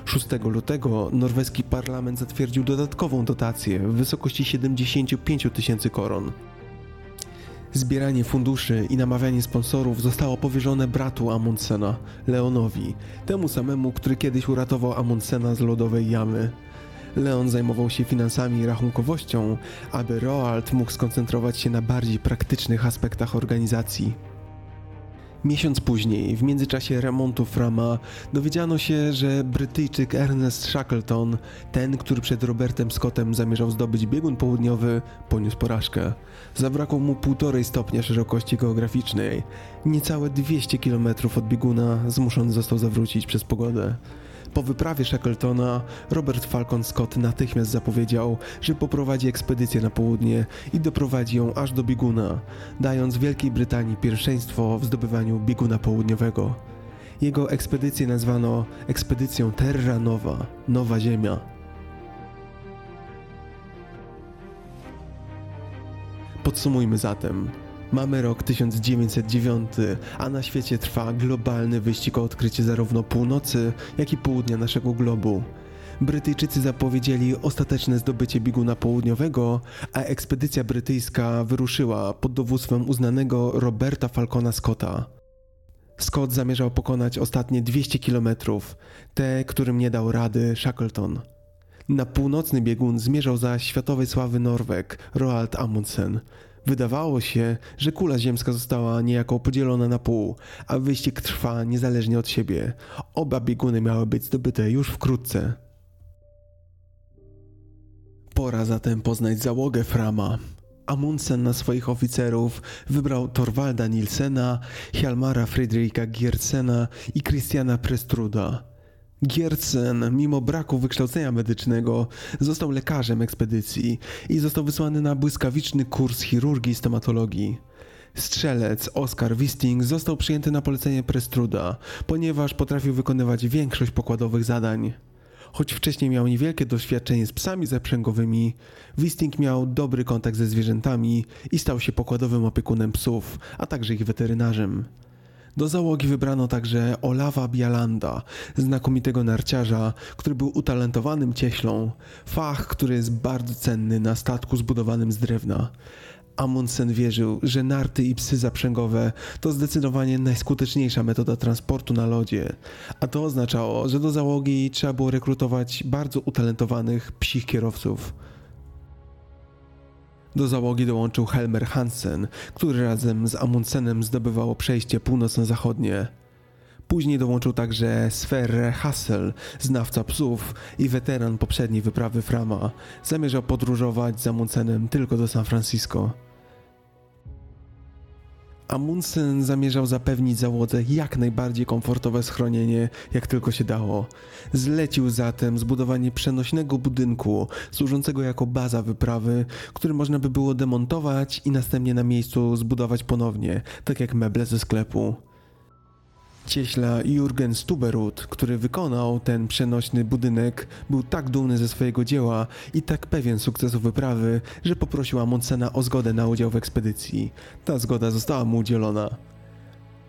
6 lutego norweski parlament zatwierdził dodatkową dotację w wysokości 75 tysięcy koron. Zbieranie funduszy i namawianie sponsorów zostało powierzone bratu Amundsena, Leonowi, temu samemu, który kiedyś uratował Amundsena z lodowej jamy. Leon zajmował się finansami i rachunkowością, aby Roald mógł skoncentrować się na bardziej praktycznych aspektach organizacji. Miesiąc później, w międzyczasie remontu Frama, dowiedziano się, że Brytyjczyk Ernest Shackleton, ten, który przed Robertem Scottem zamierzał zdobyć biegun południowy, poniósł porażkę. Zabrakło mu półtorej stopnia szerokości geograficznej. Niecałe 200 km od bieguna zmuszony został zawrócić przez pogodę. Po wyprawie Shackletona, Robert Falcon Scott natychmiast zapowiedział, że poprowadzi ekspedycję na południe i doprowadzi ją aż do bieguna, dając Wielkiej Brytanii pierwszeństwo w zdobywaniu bieguna południowego. Jego ekspedycję nazwano ekspedycją Terra Nova, Nowa Ziemia. Podsumujmy zatem. Mamy rok 1909, a na świecie trwa globalny wyścig o odkrycie zarówno północy, jak i południa naszego globu. Brytyjczycy zapowiedzieli ostateczne zdobycie bieguna południowego, a ekspedycja brytyjska wyruszyła pod dowództwem uznanego Roberta Falcona Scotta. Scott zamierzał pokonać ostatnie 200 km, te, którym nie dał rady Shackleton. Na północny biegun zmierzał za światowej sławy Norweg Roald Amundsen. Wydawało się, że kula ziemska została niejako podzielona na pół, a wyścig trwa niezależnie od siebie. Oba bieguny miały być zdobyte już wkrótce. Pora zatem poznać załogę Frama. Amundsen na swoich oficerów wybrał Torvalda Nilsena, Hjalmara Fredrika Giertsena i Christiana Prestruda. Giertsen, mimo braku wykształcenia medycznego, został lekarzem ekspedycji i został wysłany na błyskawiczny kurs chirurgii i stomatologii. Strzelec Oscar Wisting został przyjęty na polecenie Prestruda, ponieważ potrafił wykonywać większość pokładowych zadań. Choć wcześniej miał niewielkie doświadczenie z psami zaprzęgowymi, Wisting miał dobry kontakt ze zwierzętami i stał się pokładowym opiekunem psów, a także ich weterynarzem. Do załogi wybrano także Olawa Bialanda, znakomitego narciarza, który był utalentowanym cieślą, fach, który jest bardzo cenny na statku zbudowanym z drewna. Amundsen wierzył, że narty i psy zaprzęgowe to zdecydowanie najskuteczniejsza metoda transportu na lodzie, a to oznaczało, że do załogi trzeba było rekrutować bardzo utalentowanych psich kierowców. Do załogi dołączył Helmer Hansen, który razem z Amundsenem zdobywało przejście północno-zachodnie. Później dołączył także Sverre Hassel, znawca psów i weteran poprzedniej wyprawy Frama. Zamierzał podróżować z Amundsenem tylko do San Francisco. Amundsen zamierzał zapewnić załodze jak najbardziej komfortowe schronienie, jak tylko się dało. Zlecił zatem zbudowanie przenośnego budynku, służącego jako baza wyprawy, który można by było demontować i następnie na miejscu zbudować ponownie, tak jak meble ze sklepu. Cieśla Jurgen Stuberud, który wykonał ten przenośny budynek, był tak dumny ze swojego dzieła i tak pewien sukcesu wyprawy, że poprosił Amundsena o zgodę na udział w ekspedycji. Ta zgoda została mu udzielona.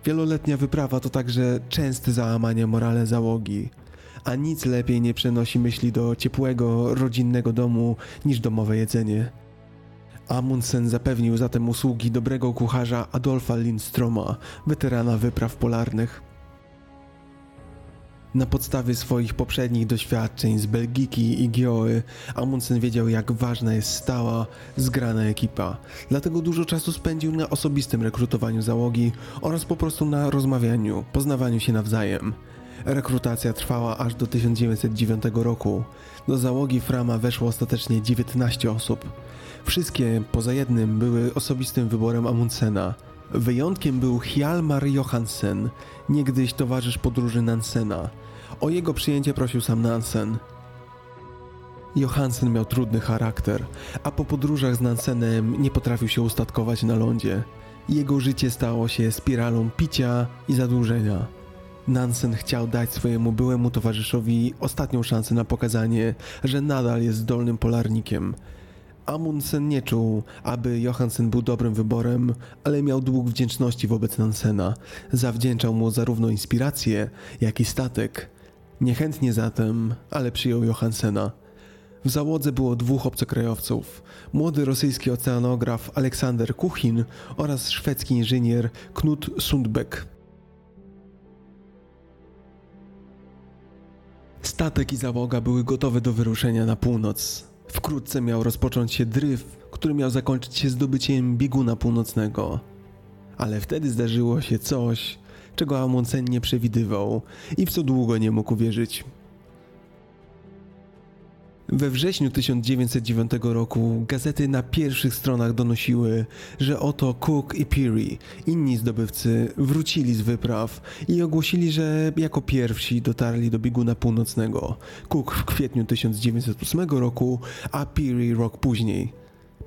Wieloletnia wyprawa to także częste załamanie morale załogi, a nic lepiej nie przenosi myśli do ciepłego, rodzinnego domu niż domowe jedzenie. Amundsen zapewnił zatem usługi dobrego kucharza Adolfa Lindstroma, weterana wypraw polarnych. Na podstawie swoich poprzednich doświadczeń z Belgiki i Gioły, Amundsen wiedział, jak ważna jest stała, zgrana ekipa. Dlatego dużo czasu spędził na osobistym rekrutowaniu załogi oraz po prostu na rozmawianiu, poznawaniu się nawzajem. Rekrutacja trwała aż do 1909 roku. Do załogi Frama weszło ostatecznie 19 osób. Wszystkie, poza jednym, były osobistym wyborem Amundsena. Wyjątkiem był Hjalmar Johansen, niegdyś towarzysz podróży Nansena. O jego przyjęcie prosił sam Nansen. Johansen miał trudny charakter, a po podróżach z Nansenem nie potrafił się ustatkować na lądzie. Jego życie stało się spiralą picia i zadłużenia. Nansen chciał dać swojemu byłemu towarzyszowi ostatnią szansę na pokazanie, że nadal jest zdolnym polarnikiem. Amundsen nie czuł, aby Johansen był dobrym wyborem, ale miał dług wdzięczności wobec Nansena. Zawdzięczał mu zarówno inspirację, jak i statek. Niechętnie zatem, ale przyjął Johansena. W załodze było dwóch obcokrajowców: młody rosyjski oceanograf Aleksander Kuchin oraz szwedzki inżynier Knut Sundbeck. Statek i załoga były gotowe do wyruszenia na północ. Wkrótce miał rozpocząć się dryf, który miał zakończyć się zdobyciem bieguna północnego. Ale wtedy zdarzyło się coś, czego Amundsen nie przewidywał i w co długo nie mógł uwierzyć. We wrześniu 1909 roku gazety na pierwszych stronach donosiły, że oto Cook i Peary, inni zdobywcy, wrócili z wypraw i ogłosili, że jako pierwsi dotarli do bieguna północnego. Cook w kwietniu 1908 roku, a Peary rok później.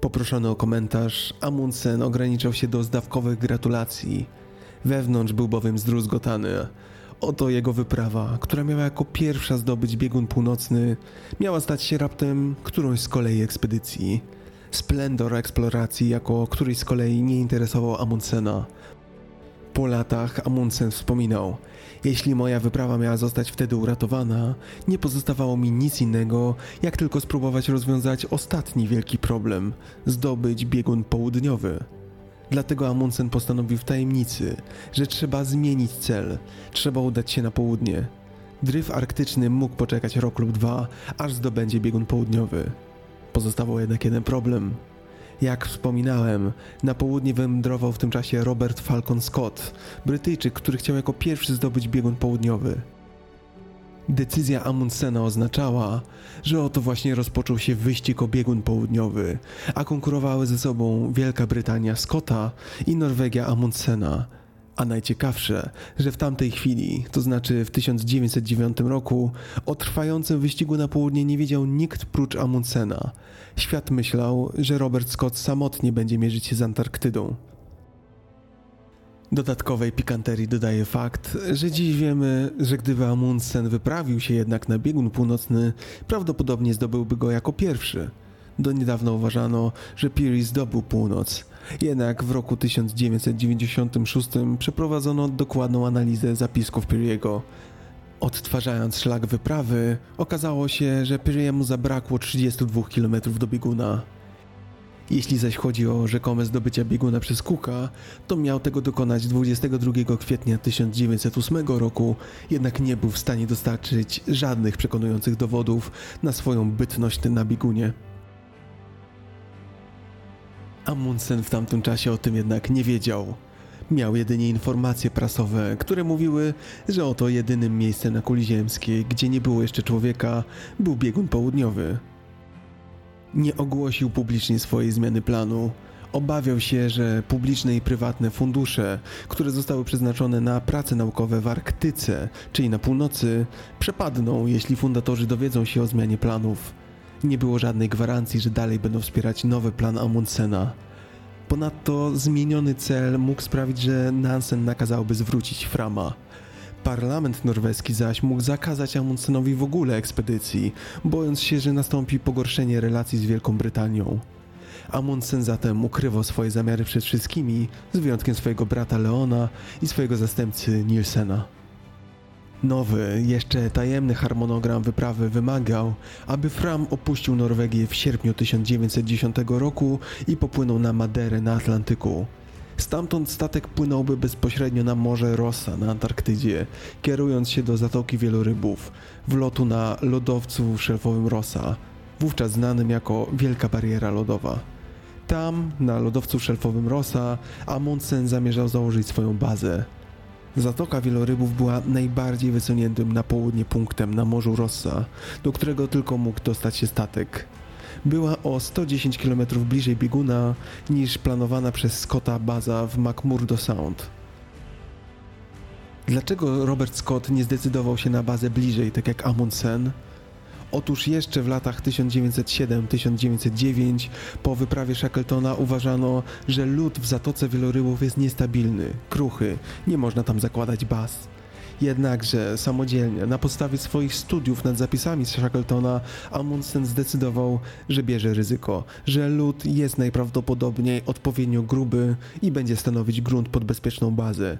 Poproszony o komentarz, Amundsen ograniczał się do zdawkowych gratulacji. Wewnątrz był bowiem zdruzgotany. Oto jego wyprawa, która miała jako pierwsza zdobyć biegun północny, miała stać się raptem którąś z kolei ekspedycji. Splendor eksploracji jako któryś z kolei nie interesował Amundsena. Po latach Amundsen wspominał: Jeśli moja wyprawa miała zostać wtedy uratowana, nie pozostawało mi nic innego, jak tylko spróbować rozwiązać ostatni wielki problem zdobyć biegun południowy. Dlatego Amundsen postanowił w tajemnicy, że trzeba zmienić cel, trzeba udać się na południe. Dryf arktyczny mógł poczekać rok lub dwa, aż zdobędzie biegun południowy. Pozostawał jednak jeden problem. Jak wspominałem, na południe wędrował w tym czasie Robert Falcon Scott, Brytyjczyk, który chciał jako pierwszy zdobyć biegun południowy. Decyzja Amundsena oznaczała, że oto właśnie rozpoczął się wyścig o biegun południowy, a konkurowały ze sobą Wielka Brytania Scotta i Norwegia Amundsena. A najciekawsze, że w tamtej chwili, to znaczy w 1909 roku, o trwającym wyścigu na południe nie wiedział nikt prócz Amundsena. Świat myślał, że Robert Scott samotnie będzie mierzyć się z Antarktydą. Dodatkowej pikanterii dodaje fakt, że dziś wiemy, że gdyby Amundsen wyprawił się jednak na biegun północny, prawdopodobnie zdobyłby go jako pierwszy. Do niedawna uważano, że Peary zdobył północ, jednak w roku 1996 przeprowadzono dokładną analizę zapisków Peary'ego. Odtwarzając szlak wyprawy, okazało się, że Peary'emu zabrakło 32 km do bieguna. Jeśli zaś chodzi o rzekome zdobycia bieguna przez Cooka, to miał tego dokonać 22 kwietnia 1908 roku, jednak nie był w stanie dostarczyć żadnych przekonujących dowodów na swoją bytność na biegunie. Amundsen w tamtym czasie o tym jednak nie wiedział. Miał jedynie informacje prasowe, które mówiły, że oto jedynym miejscem na kuli ziemskiej, gdzie nie było jeszcze człowieka, był biegun południowy nie ogłosił publicznie swojej zmiany planu. Obawiał się, że publiczne i prywatne fundusze, które zostały przeznaczone na prace naukowe w Arktyce, czyli na północy, przepadną, jeśli fundatorzy dowiedzą się o zmianie planów. Nie było żadnej gwarancji, że dalej będą wspierać nowy plan Amundsena. Ponadto zmieniony cel mógł sprawić, że Nansen nakazałby zwrócić Frama. Parlament norweski zaś mógł zakazać Amundsenowi w ogóle ekspedycji, bojąc się, że nastąpi pogorszenie relacji z Wielką Brytanią. Amundsen zatem ukrywał swoje zamiary przed wszystkimi, z wyjątkiem swojego brata Leona i swojego zastępcy Nielsena. Nowy, jeszcze tajemny harmonogram wyprawy wymagał, aby Fram opuścił Norwegię w sierpniu 1910 roku i popłynął na Maderę na Atlantyku. Stamtąd statek płynąłby bezpośrednio na Morze Rossa na Antarktydzie, kierując się do Zatoki Wielorybów, wlotu na lodowcu szelfowym Rossa, wówczas znanym jako Wielka Bariera Lodowa. Tam, na lodowcu szelfowym Rossa, Amundsen zamierzał założyć swoją bazę. Zatoka Wielorybów była najbardziej wysuniętym na południe punktem na Morzu Rossa, do którego tylko mógł dostać się statek była o 110 km bliżej bieguna niż planowana przez Scotta baza w McMurdo Sound. Dlaczego Robert Scott nie zdecydował się na bazę bliżej, tak jak Amundsen? Otóż jeszcze w latach 1907-1909 po wyprawie Shackletona uważano, że lód w Zatoce Wielorybów jest niestabilny, kruchy, nie można tam zakładać baz. Jednakże samodzielnie, na podstawie swoich studiów nad zapisami Shackletona, Amundsen zdecydował, że bierze ryzyko, że lód jest najprawdopodobniej odpowiednio gruby i będzie stanowić grunt pod bezpieczną bazę.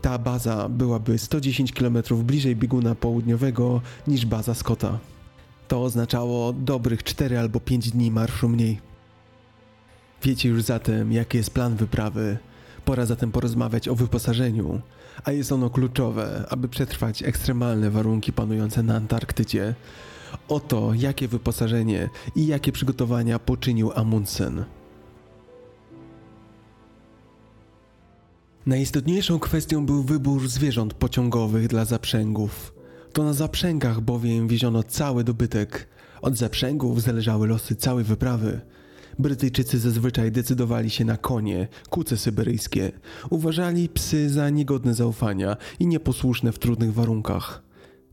Ta baza byłaby 110 km bliżej bieguna południowego niż baza Scotta. To oznaczało dobrych 4 albo 5 dni marszu mniej. Wiecie już zatem, jaki jest plan wyprawy. Pora zatem porozmawiać o wyposażeniu, a jest ono kluczowe, aby przetrwać ekstremalne warunki panujące na Antarktydzie. Oto jakie wyposażenie i jakie przygotowania poczynił Amundsen. Najistotniejszą kwestią był wybór zwierząt pociągowych dla zaprzęgów. To na zaprzęgach bowiem wieziono cały dobytek. Od zaprzęgów zależały losy całej wyprawy. Brytyjczycy zazwyczaj decydowali się na konie, kuce syberyjskie. Uważali psy za niegodne zaufania i nieposłuszne w trudnych warunkach.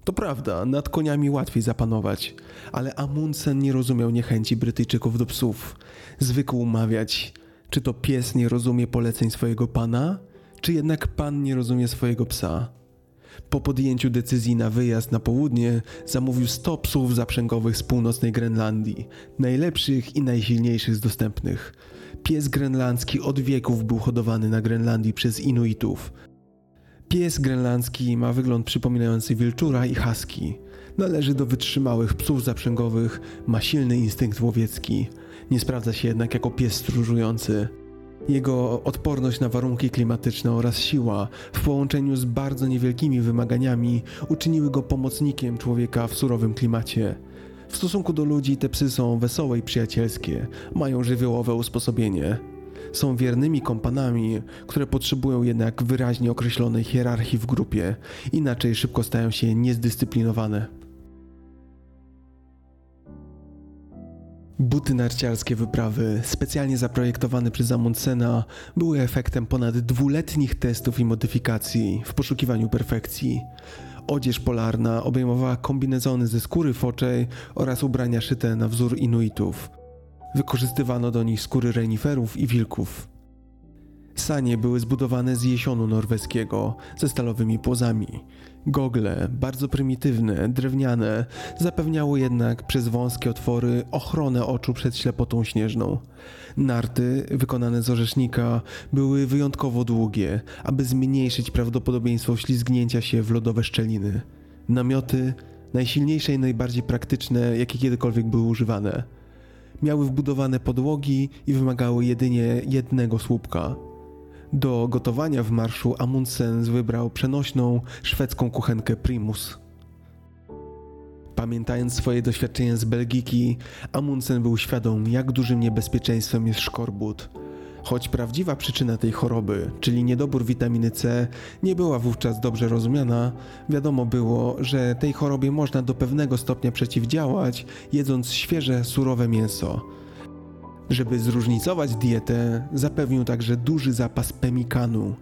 To prawda, nad koniami łatwiej zapanować, ale Amundsen nie rozumiał niechęci Brytyjczyków do psów. Zwykł mawiać, czy to pies nie rozumie poleceń swojego pana, czy jednak pan nie rozumie swojego psa. Po podjęciu decyzji na wyjazd na południe, zamówił 100 psów zaprzęgowych z północnej Grenlandii, najlepszych i najsilniejszych z dostępnych. Pies grenlandzki od wieków był hodowany na Grenlandii przez Inuitów. Pies grenlandzki ma wygląd przypominający wilczura i husky. Należy do wytrzymałych psów zaprzęgowych, ma silny instynkt łowiecki. Nie sprawdza się jednak jako pies stróżujący. Jego odporność na warunki klimatyczne oraz siła w połączeniu z bardzo niewielkimi wymaganiami uczyniły go pomocnikiem człowieka w surowym klimacie. W stosunku do ludzi te psy są wesołe i przyjacielskie, mają żywiołowe usposobienie. Są wiernymi kompanami, które potrzebują jednak wyraźnie określonej hierarchii w grupie, inaczej szybko stają się niezdyscyplinowane. Buty narciarskie wyprawy, specjalnie zaprojektowane przez Amundsena, były efektem ponad dwuletnich testów i modyfikacji w poszukiwaniu perfekcji. Odzież polarna obejmowała kombinezony ze skóry foczej oraz ubrania szyte na wzór Inuitów. Wykorzystywano do nich skóry reniferów i wilków. Sanie były zbudowane z jesionu norweskiego, ze stalowymi płozami. Gogle, bardzo prymitywne, drewniane, zapewniały jednak przez wąskie otwory ochronę oczu przed ślepotą śnieżną. Narty, wykonane z orzesznika, były wyjątkowo długie, aby zmniejszyć prawdopodobieństwo ślizgnięcia się w lodowe szczeliny. Namioty, najsilniejsze i najbardziej praktyczne, jakie kiedykolwiek były używane. Miały wbudowane podłogi i wymagały jedynie jednego słupka – do gotowania w marszu Amundsen wybrał przenośną szwedzką kuchenkę Primus. Pamiętając swoje doświadczenia z Belgiki, Amundsen był świadom, jak dużym niebezpieczeństwem jest szkorbut. Choć prawdziwa przyczyna tej choroby, czyli niedobór witaminy C, nie była wówczas dobrze rozumiana, wiadomo było, że tej chorobie można do pewnego stopnia przeciwdziałać, jedząc świeże, surowe mięso. Żeby zróżnicować dietę, zapewnił także duży zapas pemikanu.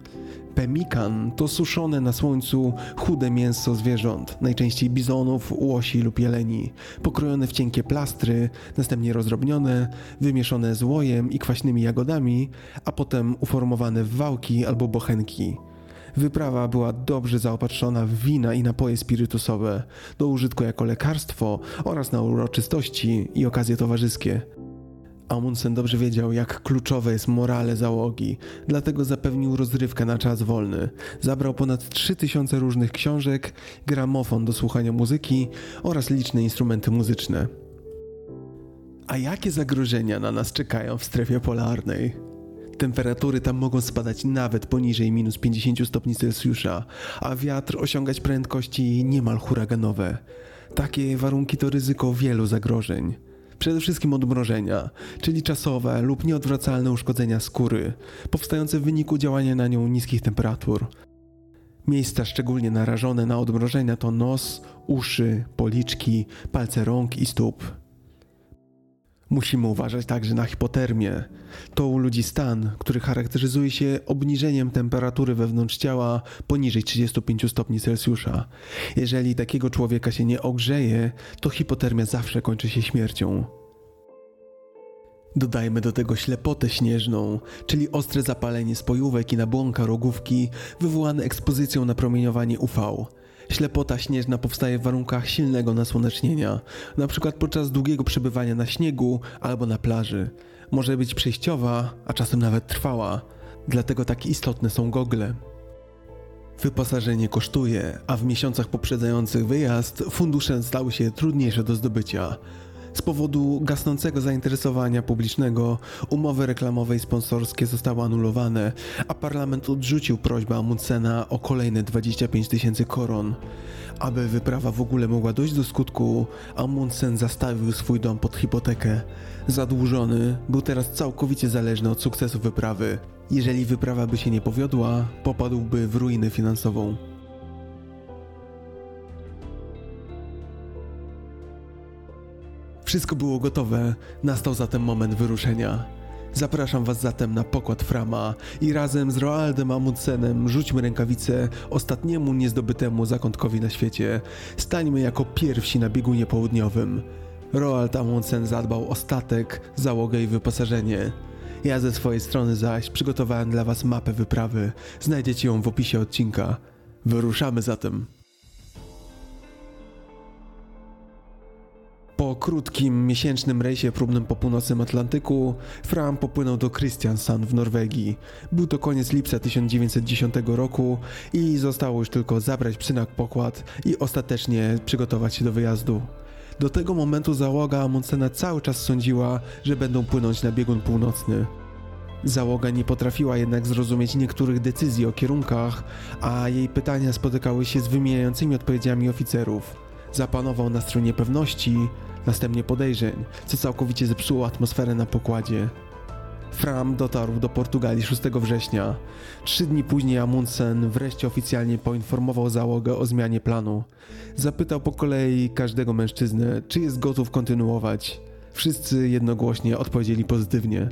Pemikan to suszone na słońcu chude mięso zwierząt, najczęściej bizonów, łosi lub jeleni, pokrojone w cienkie plastry, następnie rozdrobnione, wymieszone z łojem i kwaśnymi jagodami, a potem uformowane w wałki albo bochenki. Wyprawa była dobrze zaopatrzona w wina i napoje spirytusowe, do użytku jako lekarstwo oraz na uroczystości i okazje towarzyskie. Amundsen dobrze wiedział, jak kluczowe jest morale załogi, dlatego zapewnił rozrywkę na czas wolny. Zabrał ponad 3000 różnych książek, gramofon do słuchania muzyki oraz liczne instrumenty muzyczne. A jakie zagrożenia na nas czekają w strefie polarnej? Temperatury tam mogą spadać nawet poniżej minus 50 stopni Celsjusza, a wiatr osiągać prędkości niemal huraganowe. Takie warunki to ryzyko wielu zagrożeń. Przede wszystkim odmrożenia, czyli czasowe lub nieodwracalne uszkodzenia skóry, powstające w wyniku działania na nią niskich temperatur. Miejsca szczególnie narażone na odmrożenia to nos, uszy, policzki, palce rąk i stóp. Musimy uważać także na hipotermię. To u ludzi stan, który charakteryzuje się obniżeniem temperatury wewnątrz ciała poniżej 35 stopni Celsjusza. Jeżeli takiego człowieka się nie ogrzeje, to hipotermia zawsze kończy się śmiercią. Dodajmy do tego ślepotę śnieżną, czyli ostre zapalenie spojówek i nabłonka rogówki wywołane ekspozycją na promieniowanie UV. Ślepota śnieżna powstaje w warunkach silnego nasłonecznienia, np. podczas długiego przebywania na śniegu albo na plaży. Może być przejściowa, a czasem nawet trwała, dlatego tak istotne są gogle. Wyposażenie kosztuje, a w miesiącach poprzedzających wyjazd fundusze stały się trudniejsze do zdobycia. Z powodu gasnącego zainteresowania publicznego umowy reklamowe i sponsorskie zostały anulowane, a parlament odrzucił prośbę Amundsena o kolejne 25 tysięcy koron. Aby wyprawa w ogóle mogła dojść do skutku, Amundsen zastawił swój dom pod hipotekę. Zadłużony, był teraz całkowicie zależny od sukcesu wyprawy. Jeżeli wyprawa by się nie powiodła, popadłby w ruinę finansową. Wszystko było gotowe, nastał zatem moment wyruszenia. Zapraszam Was zatem na pokład Frama i razem z Roaldem Amundsenem rzućmy rękawice ostatniemu niezdobytemu zakątkowi na świecie. Stańmy jako pierwsi na biegunie południowym. Roald Amundsen zadbał o statek, załogę i wyposażenie. Ja ze swojej strony zaś przygotowałem dla Was mapę wyprawy. Znajdziecie ją w opisie odcinka. Wyruszamy zatem. Po krótkim, miesięcznym rejsie próbnym po północnym Atlantyku, Fram popłynął do Kristiansand w Norwegii. Był to koniec lipca 1910 roku i zostało już tylko zabrać psy na pokład i ostatecznie przygotować się do wyjazdu. Do tego momentu załoga Amundsena cały czas sądziła, że będą płynąć na biegun północny. Załoga nie potrafiła jednak zrozumieć niektórych decyzji o kierunkach, a jej pytania spotykały się z wymijającymi odpowiedziami oficerów. Zapanował nastrój niepewności, następnie podejrzeń, co całkowicie zepsuło atmosferę na pokładzie. Fram dotarł do Portugalii 6 września. Trzy dni później Amundsen wreszcie oficjalnie poinformował załogę o zmianie planu. Zapytał po kolei każdego mężczyznę, czy jest gotów kontynuować. Wszyscy jednogłośnie odpowiedzieli pozytywnie.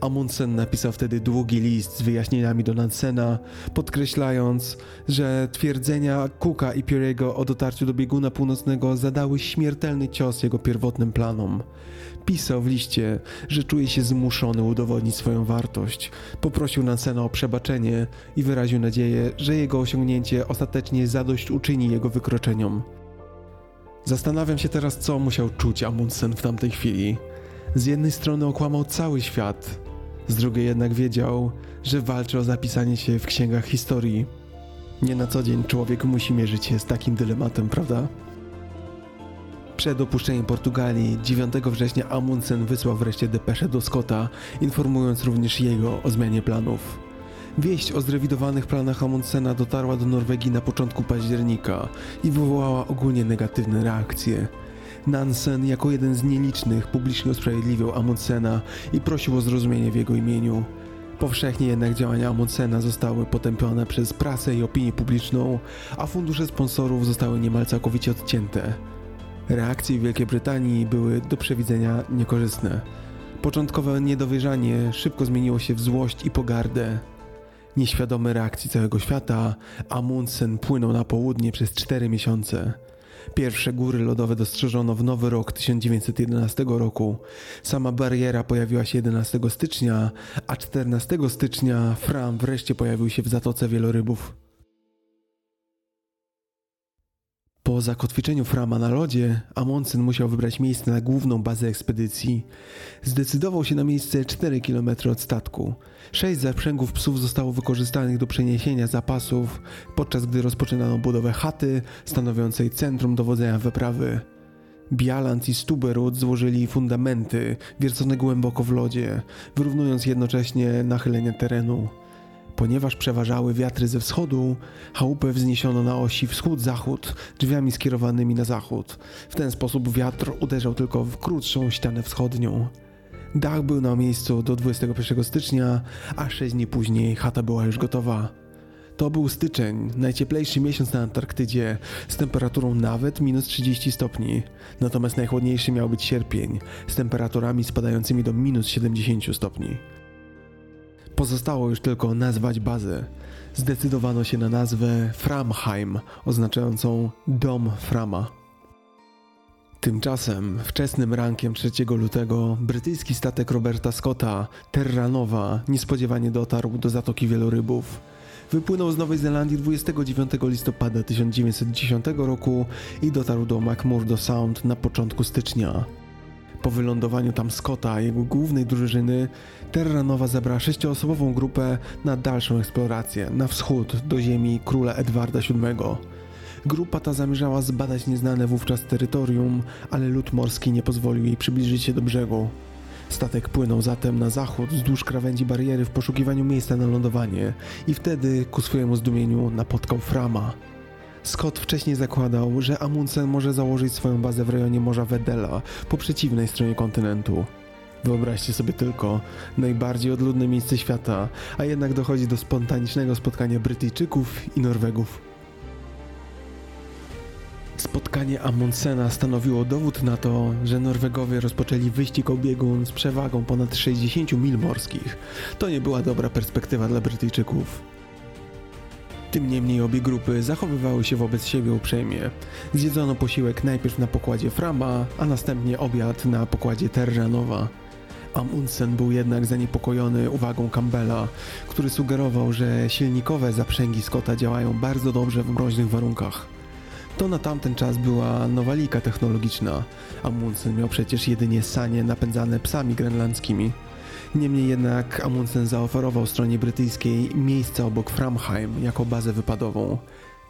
Amundsen napisał wtedy długi list z wyjaśnieniami do Nansena, podkreślając, że twierdzenia Cooka i Pierego o dotarciu do bieguna północnego zadały śmiertelny cios jego pierwotnym planom. Pisał w liście, że czuje się zmuszony udowodnić swoją wartość. Poprosił Nansena o przebaczenie i wyraził nadzieję, że jego osiągnięcie ostatecznie zadośćuczyni jego wykroczeniom. Zastanawiam się teraz, co musiał czuć Amundsen w tamtej chwili. Z jednej strony okłamał cały świat, z drugiej jednak wiedział, że walczy o zapisanie się w księgach historii. Nie na co dzień człowiek musi mierzyć się z takim dylematem, prawda? Przed opuszczeniem Portugalii 9 września Amundsen wysłał wreszcie depeszę do Scotta, informując również jego o zmianie planów. Wieść o zrewidowanych planach Amundsena dotarła do Norwegii na początku października i wywołała ogólnie negatywne reakcje. Nansen jako jeden z nielicznych publicznie usprawiedliwiał Amundsena i prosił o zrozumienie w jego imieniu. Powszechnie jednak działania Amundsena zostały potępione przez prasę i opinię publiczną, a fundusze sponsorów zostały niemal całkowicie odcięte. Reakcje Wielkiej Brytanii były do przewidzenia niekorzystne. Początkowe niedowierzanie szybko zmieniło się w złość i pogardę. Nieświadomy reakcji całego świata, Amundsen płynął na południe przez cztery miesiące. Pierwsze góry lodowe dostrzeżono w nowy rok 1911 roku. Sama bariera pojawiła się 11 stycznia, a 14 stycznia Fram wreszcie pojawił się w Zatoce Wielorybów. Po zakotwiczeniu Frama na lodzie, Amundsen musiał wybrać miejsce na główną bazę ekspedycji. Zdecydował się na miejsce 4 km od statku. Sześć zaprzęgów psów zostało wykorzystanych do przeniesienia zapasów, podczas gdy rozpoczynano budowę chaty stanowiącej centrum dowodzenia wyprawy. Bialant i Stuberud złożyli fundamenty wiercone głęboko w lodzie, wyrównując jednocześnie nachylenie terenu. Ponieważ przeważały wiatry ze wschodu, chałupę wzniesiono na osi wschód-zachód, drzwiami skierowanymi na zachód. W ten sposób wiatr uderzał tylko w krótszą ścianę wschodnią. Dach był na miejscu do 21 stycznia, a 6 dni później chata była już gotowa. To był styczeń, najcieplejszy miesiąc na Antarktydzie, z temperaturą nawet minus 30 stopni. Natomiast najchłodniejszy miał być sierpień, z temperaturami spadającymi do minus 70 stopni. Pozostało już tylko nazwać bazę. Zdecydowano się na nazwę Framheim, oznaczającą Dom Frama. Tymczasem, wczesnym rankiem 3 lutego, brytyjski statek Roberta Scotta, Terranova, niespodziewanie dotarł do Zatoki Wielorybów. Wypłynął z Nowej Zelandii 29 listopada 1910 roku i dotarł do McMurdo Sound na początku stycznia. Po wylądowaniu tam Scotta jego głównej drużyny, Terranova zabrała sześcioosobową grupę na dalszą eksplorację na wschód do ziemi króla Edwarda VII. Grupa ta zamierzała zbadać nieznane wówczas terytorium, ale lód morski nie pozwolił jej przybliżyć się do brzegu. Statek płynął zatem na zachód wzdłuż krawędzi bariery w poszukiwaniu miejsca na lądowanie i wtedy, ku swojemu zdumieniu, napotkał Frama. Scott wcześniej zakładał, że Amundsen może założyć swoją bazę w rejonie Morza Wedela po przeciwnej stronie kontynentu. Wyobraźcie sobie tylko, najbardziej odludne miejsce świata, a jednak dochodzi do spontanicznego spotkania Brytyjczyków i Norwegów. Spotkanie Amundsena stanowiło dowód na to, że Norwegowie rozpoczęli wyścig o biegun z przewagą ponad 60 mil morskich. To nie była dobra perspektywa dla Brytyjczyków. Tym niemniej obie grupy zachowywały się wobec siebie uprzejmie. Zjedzono posiłek najpierw na pokładzie Frama, a następnie obiad na pokładzie Terranowa. Amundsen był jednak zaniepokojony uwagą Campbella, który sugerował, że silnikowe zaprzęgi Scotta działają bardzo dobrze w mroźnych warunkach. To na tamten czas była nowalika technologiczna. Amundsen miał przecież jedynie sanie napędzane psami grenlandzkimi. Niemniej jednak Amundsen zaoferował stronie brytyjskiej miejsce obok Framheim jako bazę wypadową.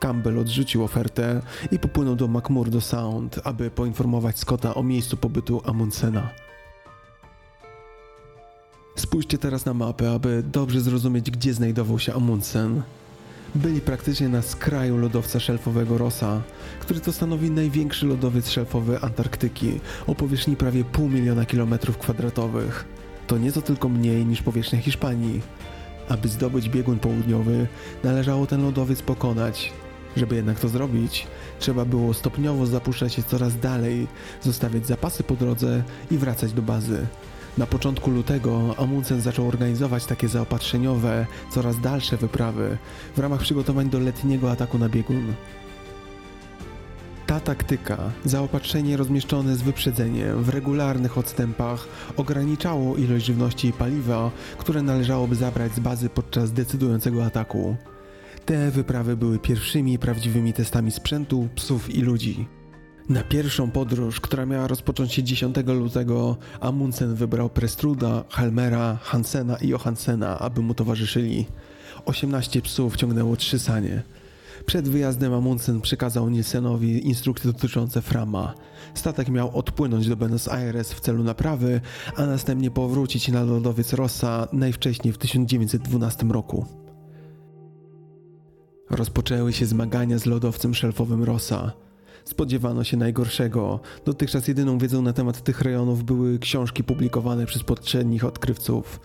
Campbell odrzucił ofertę i popłynął do McMurdo Sound, aby poinformować Scotta o miejscu pobytu Amundsena. Spójrzcie teraz na mapę, aby dobrze zrozumieć, gdzie znajdował się Amundsen. Byli praktycznie na skraju lodowca szelfowego Rossa, który to stanowi największy lodowiec szelfowy Antarktyki o powierzchni prawie pół miliona kilometrów kwadratowych. To nieco tylko mniej niż powierzchnia Hiszpanii. Aby zdobyć biegun południowy, należało ten lodowiec pokonać. Żeby jednak to zrobić, trzeba było stopniowo zapuszczać się coraz dalej, zostawiać zapasy po drodze i wracać do bazy. Na początku lutego Amundsen zaczął organizować takie zaopatrzeniowe, coraz dalsze wyprawy w ramach przygotowań do letniego ataku na biegun. Ta taktyka, zaopatrzenie rozmieszczone z wyprzedzeniem w regularnych odstępach, ograniczało ilość żywności i paliwa, które należałoby zabrać z bazy podczas decydującego ataku. Te wyprawy były pierwszymi prawdziwymi testami sprzętu, psów i ludzi. Na pierwszą podróż, która miała rozpocząć się 10 lutego, Amundsen wybrał Prestruda, Helmera, Hansena i Johansena, aby mu towarzyszyli. 18 psów ciągnęło trzy sanie. Przed wyjazdem Amundsen przekazał Nielsenowi instrukcje dotyczące Frama. Statek miał odpłynąć do Buenos Aires w celu naprawy, a następnie powrócić na lodowiec Rossa najwcześniej w 1912 roku. Rozpoczęły się zmagania z lodowcem szelfowym Rossa. Spodziewano się najgorszego. Dotychczas jedyną wiedzą na temat tych rejonów były książki publikowane przez poprzednich odkrywców.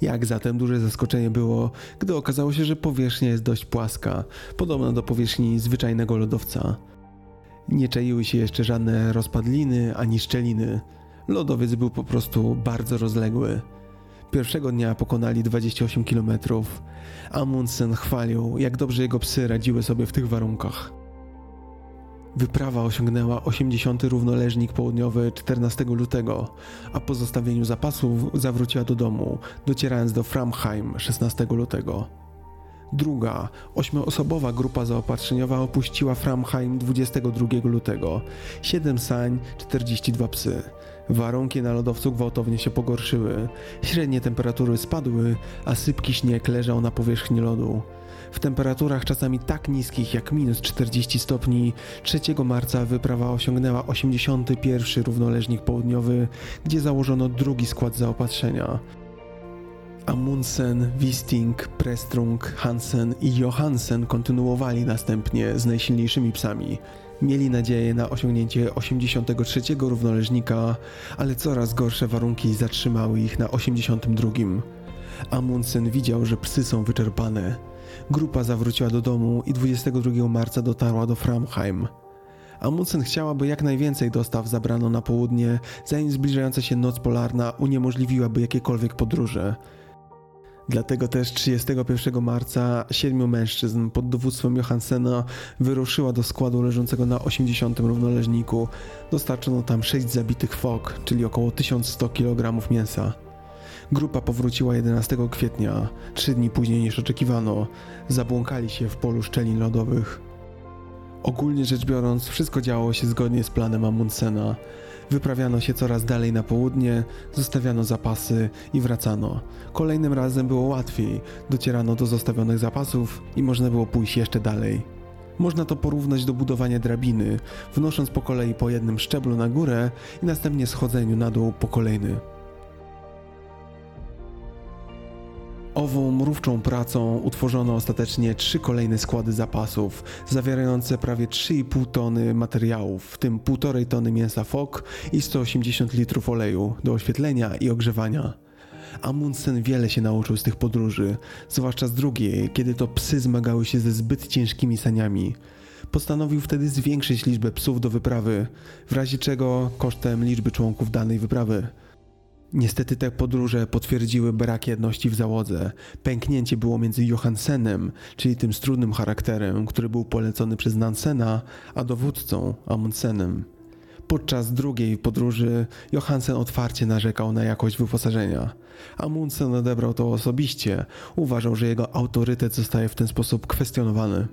Jak zatem duże zaskoczenie było, gdy okazało się, że powierzchnia jest dość płaska, podobna do powierzchni zwyczajnego lodowca. Nie czaiły się jeszcze żadne rozpadliny ani szczeliny. Lodowiec był po prostu bardzo rozległy. Pierwszego dnia pokonali 28 km. Amundsen chwalił, jak dobrze jego psy radziły sobie w tych warunkach. Wyprawa osiągnęła 80. równoleżnik południowy 14 lutego, a po zostawieniu zapasów zawróciła do domu, docierając do Framheim 16 lutego. Druga, ośmioosobowa grupa zaopatrzeniowa opuściła Framheim 22 lutego. 7 sań, 42 psy. Warunki na lodowcu gwałtownie się pogorszyły. Średnie temperatury spadły, a sypki śnieg leżał na powierzchni lodu. W temperaturach czasami tak niskich jak minus 40 stopni 3 marca wyprawa osiągnęła 81 równoleżnik południowy, gdzie założono drugi skład zaopatrzenia. Amundsen, Wisting, Prestrung, Hansen i Johansen kontynuowali następnie z najsilniejszymi psami. Mieli nadzieję na osiągnięcie 83 równoleżnika, ale coraz gorsze warunki zatrzymały ich na 82. Amundsen widział, że psy są wyczerpane. Grupa zawróciła do domu i 22 marca dotarła do Framheim. Amundsen chciała, by jak najwięcej dostaw zabrano na południe, zanim zbliżająca się noc polarna uniemożliwiłaby jakiekolwiek podróże. Dlatego też 31 marca siedmiu mężczyzn pod dowództwem Johansena wyruszyła do składu leżącego na 80 równoleżniku. Dostarczono tam 6 zabitych fok, czyli około 1100 kg mięsa. Grupa powróciła 11 kwietnia, trzy dni później niż oczekiwano. Zabłąkali się w polu szczelin lodowych. Ogólnie rzecz biorąc, wszystko działo się zgodnie z planem Amundsena. Wyprawiano się coraz dalej na południe, zostawiano zapasy i wracano. Kolejnym razem było łatwiej, docierano do zostawionych zapasów i można było pójść jeszcze dalej. Można to porównać do budowania drabiny, wnosząc po kolei po jednym szczeblu na górę i następnie schodzeniu na dół po kolejny. Ową mrówczą pracą utworzono ostatecznie trzy kolejne składy zapasów, zawierające prawie 3,5 tony materiałów, w tym 1,5 tony mięsa fok i 180 litrów oleju do oświetlenia i ogrzewania. Amundsen wiele się nauczył z tych podróży, zwłaszcza z drugiej, kiedy to psy zmagały się ze zbyt ciężkimi saniami. Postanowił wtedy zwiększyć liczbę psów do wyprawy, w razie czego kosztem liczby członków danej wyprawy. Niestety te podróże potwierdziły brak jedności w załodze. Pęknięcie było między Johansenem, czyli tym z trudnym charakterem, który był polecony przez Nansena, a dowódcą Amundsenem. Podczas drugiej podróży Johansen otwarcie narzekał na jakość wyposażenia. Amundsen odebrał to osobiście, uważał, że jego autorytet zostaje w ten sposób kwestionowany.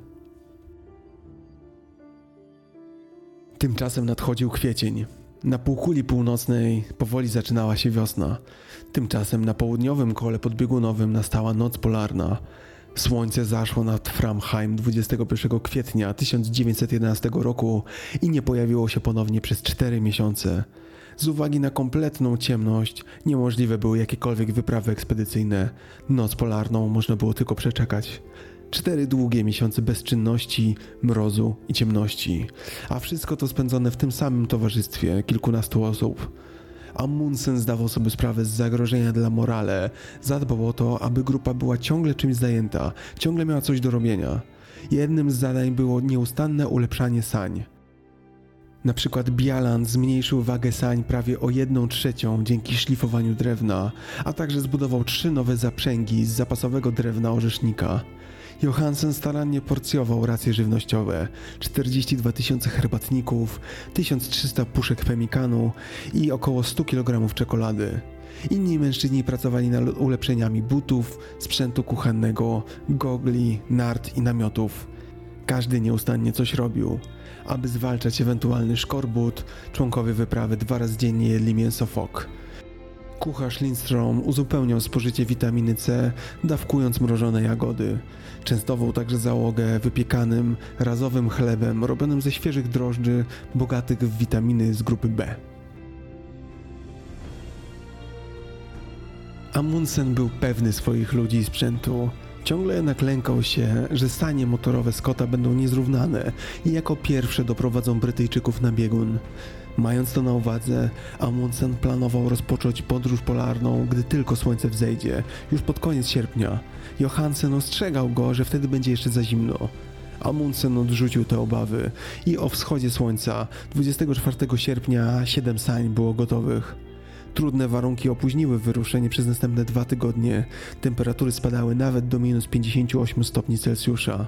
Tymczasem nadchodził kwiecień. Na półkuli północnej powoli zaczynała się wiosna. Tymczasem na południowym kole podbiegunowym nastała noc polarna. Słońce zaszło nad Framheim 21 kwietnia 1911 roku i nie pojawiło się ponownie przez 4 miesiące. Z uwagi na kompletną ciemność niemożliwe były jakiekolwiek wyprawy ekspedycyjne. Noc polarną można było tylko przeczekać. Cztery długie miesiące bezczynności, mrozu i ciemności, a wszystko to spędzone w tym samym towarzystwie kilkunastu osób. Amundsen zdawał sobie sprawę z zagrożenia dla morale, zadbał o to, aby grupa była ciągle czymś zajęta, ciągle miała coś do robienia. Jednym z zadań było nieustanne ulepszanie sań. Na przykład Bialan zmniejszył wagę sań prawie o 1 trzecią dzięki szlifowaniu drewna, a także zbudował trzy nowe zaprzęgi z zapasowego drewna orzesznika. Johansen starannie porcjował racje żywnościowe, 42 tysiące herbatników, 1300 puszek pemikanu i około 100 kg czekolady. Inni mężczyźni pracowali nad ulepszeniami butów, sprzętu kuchennego, gogli, nart i namiotów. Każdy nieustannie coś robił. Aby zwalczać ewentualny szkorbut, członkowie wyprawy dwa razy dziennie jedli mięso fok. Kucharz Lindstrom uzupełniał spożycie witaminy C, dawkując mrożone jagody. Częstował także załogę wypiekanym, razowym chlebem robionym ze świeżych drożdży, bogatych w witaminy z grupy B. Amundsen był pewny swoich ludzi i sprzętu. Ciągle jednak lękał się, że sanie motorowe Scotta będą niezrównane i jako pierwsze doprowadzą Brytyjczyków na biegun. Mając to na uwadze, Amundsen planował rozpocząć podróż polarną, gdy tylko słońce wzejdzie, już pod koniec sierpnia. Johansen ostrzegał go, że wtedy będzie jeszcze za zimno. Amundsen odrzucił te obawy i o wschodzie słońca 24 sierpnia 7 sań było gotowych. Trudne warunki opóźniły wyruszenie przez następne dwa tygodnie. Temperatury spadały nawet do minus 58 stopni Celsjusza.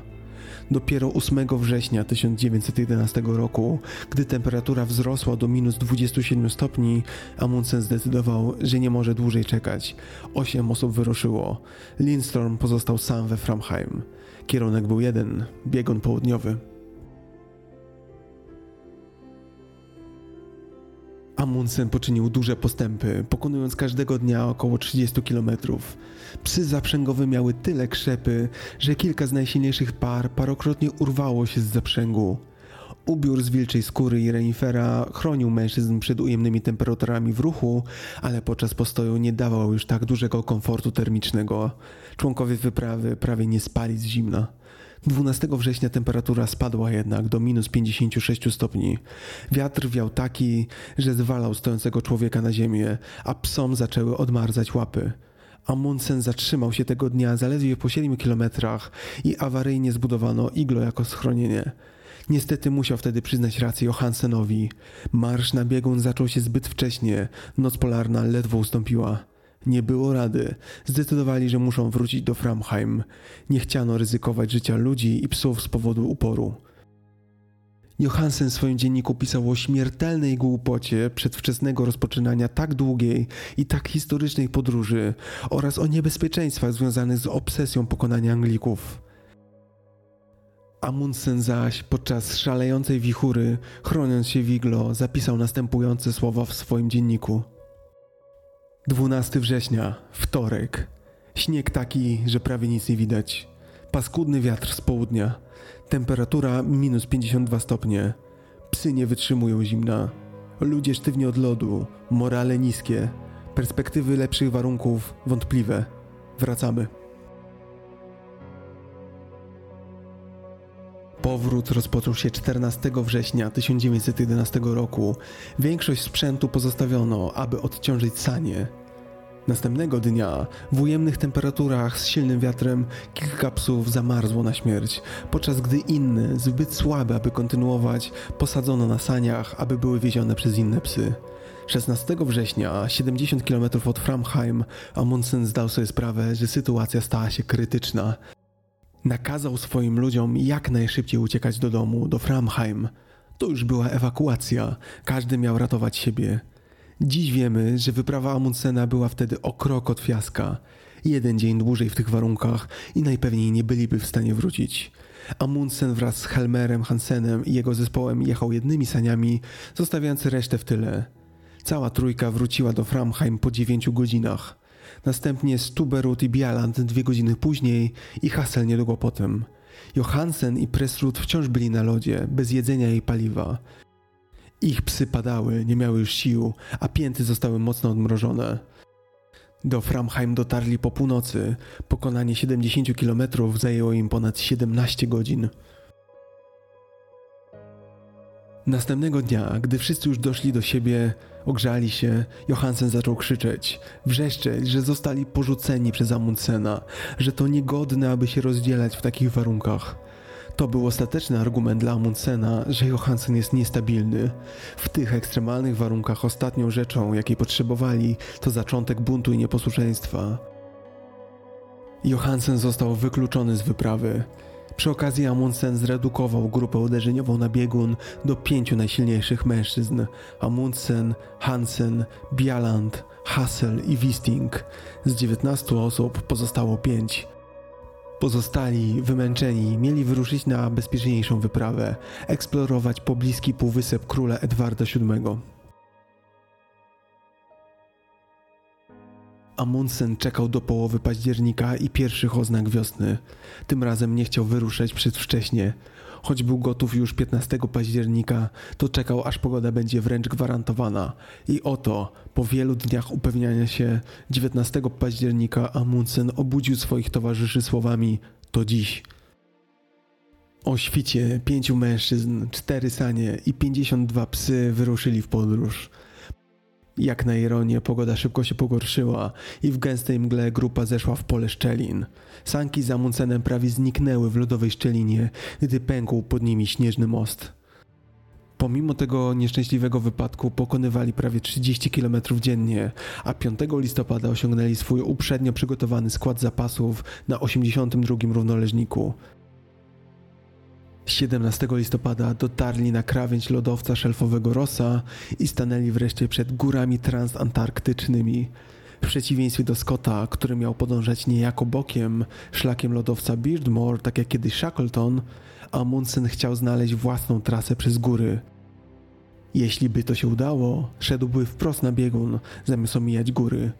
Dopiero 8 września 1911 roku, gdy temperatura wzrosła do minus 27 stopni, Amundsen zdecydował, że nie może dłużej czekać. Osiem osób wyruszyło. Lindstorm pozostał sam we Framheim. Kierunek był jeden, biegun południowy. Amundsen poczynił duże postępy, pokonując każdego dnia około 30 km. Psy zaprzęgowe miały tyle krzepy, że kilka z najsilniejszych par parokrotnie urwało się z zaprzęgu. Ubiór z wilczej skóry i renifera chronił mężczyzn przed ujemnymi temperaturami w ruchu, ale podczas postoju nie dawał już tak dużego komfortu termicznego. Członkowie wyprawy prawie nie spali z zimna. 12 września temperatura spadła jednak do minus 56 stopni. Wiatr wiał taki, że zwalał stojącego człowieka na ziemię, a psom zaczęły odmarzać łapy. Amundsen zatrzymał się tego dnia zaledwie po 7 kilometrach i awaryjnie zbudowano iglo jako schronienie. Niestety musiał wtedy przyznać rację Johansenowi. Marsz na biegun zaczął się zbyt wcześnie, noc polarna ledwo ustąpiła. Nie było rady. Zdecydowali, że muszą wrócić do Framheim. Nie chciano ryzykować życia ludzi i psów z powodu uporu. Johansen w swoim dzienniku pisał o śmiertelnej głupocie przedwczesnego rozpoczynania tak długiej i tak historycznej podróży oraz o niebezpieczeństwach związanych z obsesją pokonania Anglików. Amundsen zaś podczas szalejącej wichury, chroniąc się w iglo, zapisał następujące słowa w swoim dzienniku – 12 września, wtorek. Śnieg taki, że prawie nic nie widać. paskudny wiatr z południa. Temperatura minus 52 stopnie. Psy nie wytrzymują zimna. Ludzie sztywni od lodu, morale niskie, perspektywy lepszych warunków wątpliwe. Wracamy. Powrót rozpoczął się 14 września 1911 roku. Większość sprzętu pozostawiono, aby odciążyć sanie. Następnego dnia, w ujemnych temperaturach z silnym wiatrem, kilka psów zamarzło na śmierć, podczas gdy inne, zbyt słabe, aby kontynuować, posadzono na saniach, aby były wiezione przez inne psy. 16 września, 70 km od Framheim, Amundsen zdał sobie sprawę, że sytuacja stała się krytyczna. Nakazał swoim ludziom jak najszybciej uciekać do domu, do Framheim. To już była ewakuacja, każdy miał ratować siebie. Dziś wiemy, że wyprawa Amundsena była wtedy o krok od fiaska. Jeden dzień dłużej w tych warunkach i najpewniej nie byliby w stanie wrócić. Amundsen wraz z Helmerem Hansenem i jego zespołem jechał jednymi saniami, zostawiając resztę w tyle. Cała trójka wróciła do Framheim po dziewięciu godzinach. Następnie Stuberud i Bialand dwie godziny później i Hassel niedługo potem. Johansen i Presrud wciąż byli na lodzie, bez jedzenia i paliwa. Ich psy padały, nie miały już sił, a pięty zostały mocno odmrożone. Do Framheim dotarli po północy. Pokonanie 70 km zajęło im ponad 17 godzin. Następnego dnia, gdy wszyscy już doszli do siebie, ogrzali się, Johansen zaczął krzyczeć, wrzeszczeć, że zostali porzuceni przez Amundsena, że to niegodne, aby się rozdzielać w takich warunkach. To był ostateczny argument dla Amundsena, że Johansen jest niestabilny. W tych ekstremalnych warunkach ostatnią rzeczą, jakiej potrzebowali, to zaczątek buntu i nieposłuszeństwa. Johansen został wykluczony z wyprawy. Przy okazji Amundsen zredukował grupę uderzeniową na biegun do pięciu najsilniejszych mężczyzn: Amundsen, Hansen, Bjaland, Hassel i Wisting. Z 19 osób pozostało pięć. Pozostali, wymęczeni, mieli wyruszyć na bezpieczniejszą wyprawę, eksplorować pobliski półwysep króla Edwarda VII. Amundsen czekał do połowy października i pierwszych oznak wiosny. Tym razem nie chciał wyruszać przedwcześnie. Choć był gotów już 15 października, to czekał aż pogoda będzie wręcz gwarantowana. I oto, po wielu dniach upewniania się, 19 października Amundsen obudził swoich towarzyszy słowami to dziś. O świcie pięciu mężczyzn, cztery sanie i 52 psy wyruszyli w podróż. Jak na ironię, pogoda szybko się pogorszyła i w gęstej mgle grupa zeszła w pole szczelin. Sanki z Amundsenem prawie zniknęły w lodowej szczelinie, gdy pękł pod nimi śnieżny most. Pomimo tego nieszczęśliwego wypadku pokonywali prawie 30 km dziennie, a 5 listopada osiągnęli swój uprzednio przygotowany skład zapasów na 82 równoleżniku. 17 listopada dotarli na krawędź lodowca szelfowego Rossa i stanęli wreszcie przed górami transantarktycznymi. W przeciwieństwie do Scotta, który miał podążać niejako bokiem, szlakiem lodowca Beardmore, tak jak kiedyś Shackleton, Amundsen chciał znaleźć własną trasę przez góry. Jeśli by to się udało, szedłby wprost na biegun, zamiast omijać góry.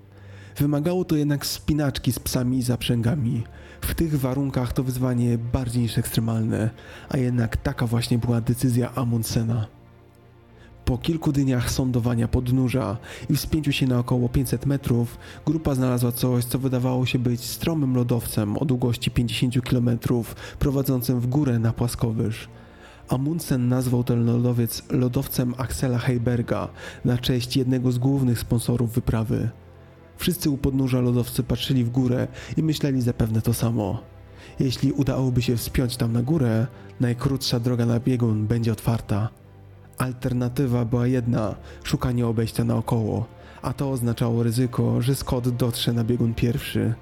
Wymagało to jednak spinaczki z psami i zaprzęgami. W tych warunkach to wyzwanie bardziej niż ekstremalne, a jednak taka właśnie była decyzja Amundsena. Po kilku dniach sądowania podnóża i wspięciu się na około 500 metrów, grupa znalazła coś, co wydawało się być stromym lodowcem o długości 50 km, prowadzącym w górę na płaskowyż. Amundsen nazwał ten lodowiec lodowcem Axela Heiberga na cześć jednego z głównych sponsorów wyprawy. Wszyscy u podnóża lodowcy patrzyli w górę i myśleli zapewne to samo. Jeśli udałoby się wspiąć tam na górę, najkrótsza droga na biegun będzie otwarta. Alternatywa była jedna szukanie obejścia naokoło, a to oznaczało ryzyko, że Scott dotrze na biegun pierwszy.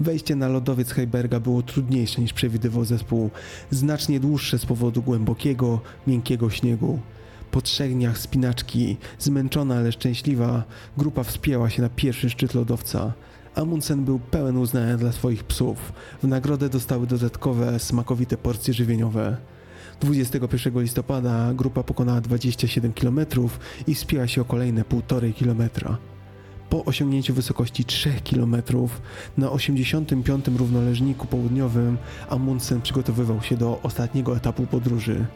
Wejście na lodowiec Heiberga było trudniejsze niż przewidywał zespół, znacznie dłuższe z powodu głębokiego, miękkiego śniegu. Po trzech dniach spinaczki, zmęczona ale szczęśliwa, grupa wspięła się na pierwszy szczyt lodowca. Amundsen był pełen uznania dla swoich psów. W nagrodę dostały dodatkowe, smakowite porcje żywieniowe. 21 listopada grupa pokonała 27 km i wspięła się o kolejne 1,5 km. Po osiągnięciu wysokości 3 km na 85 równoleżniku południowym Amundsen przygotowywał się do ostatniego etapu podróży.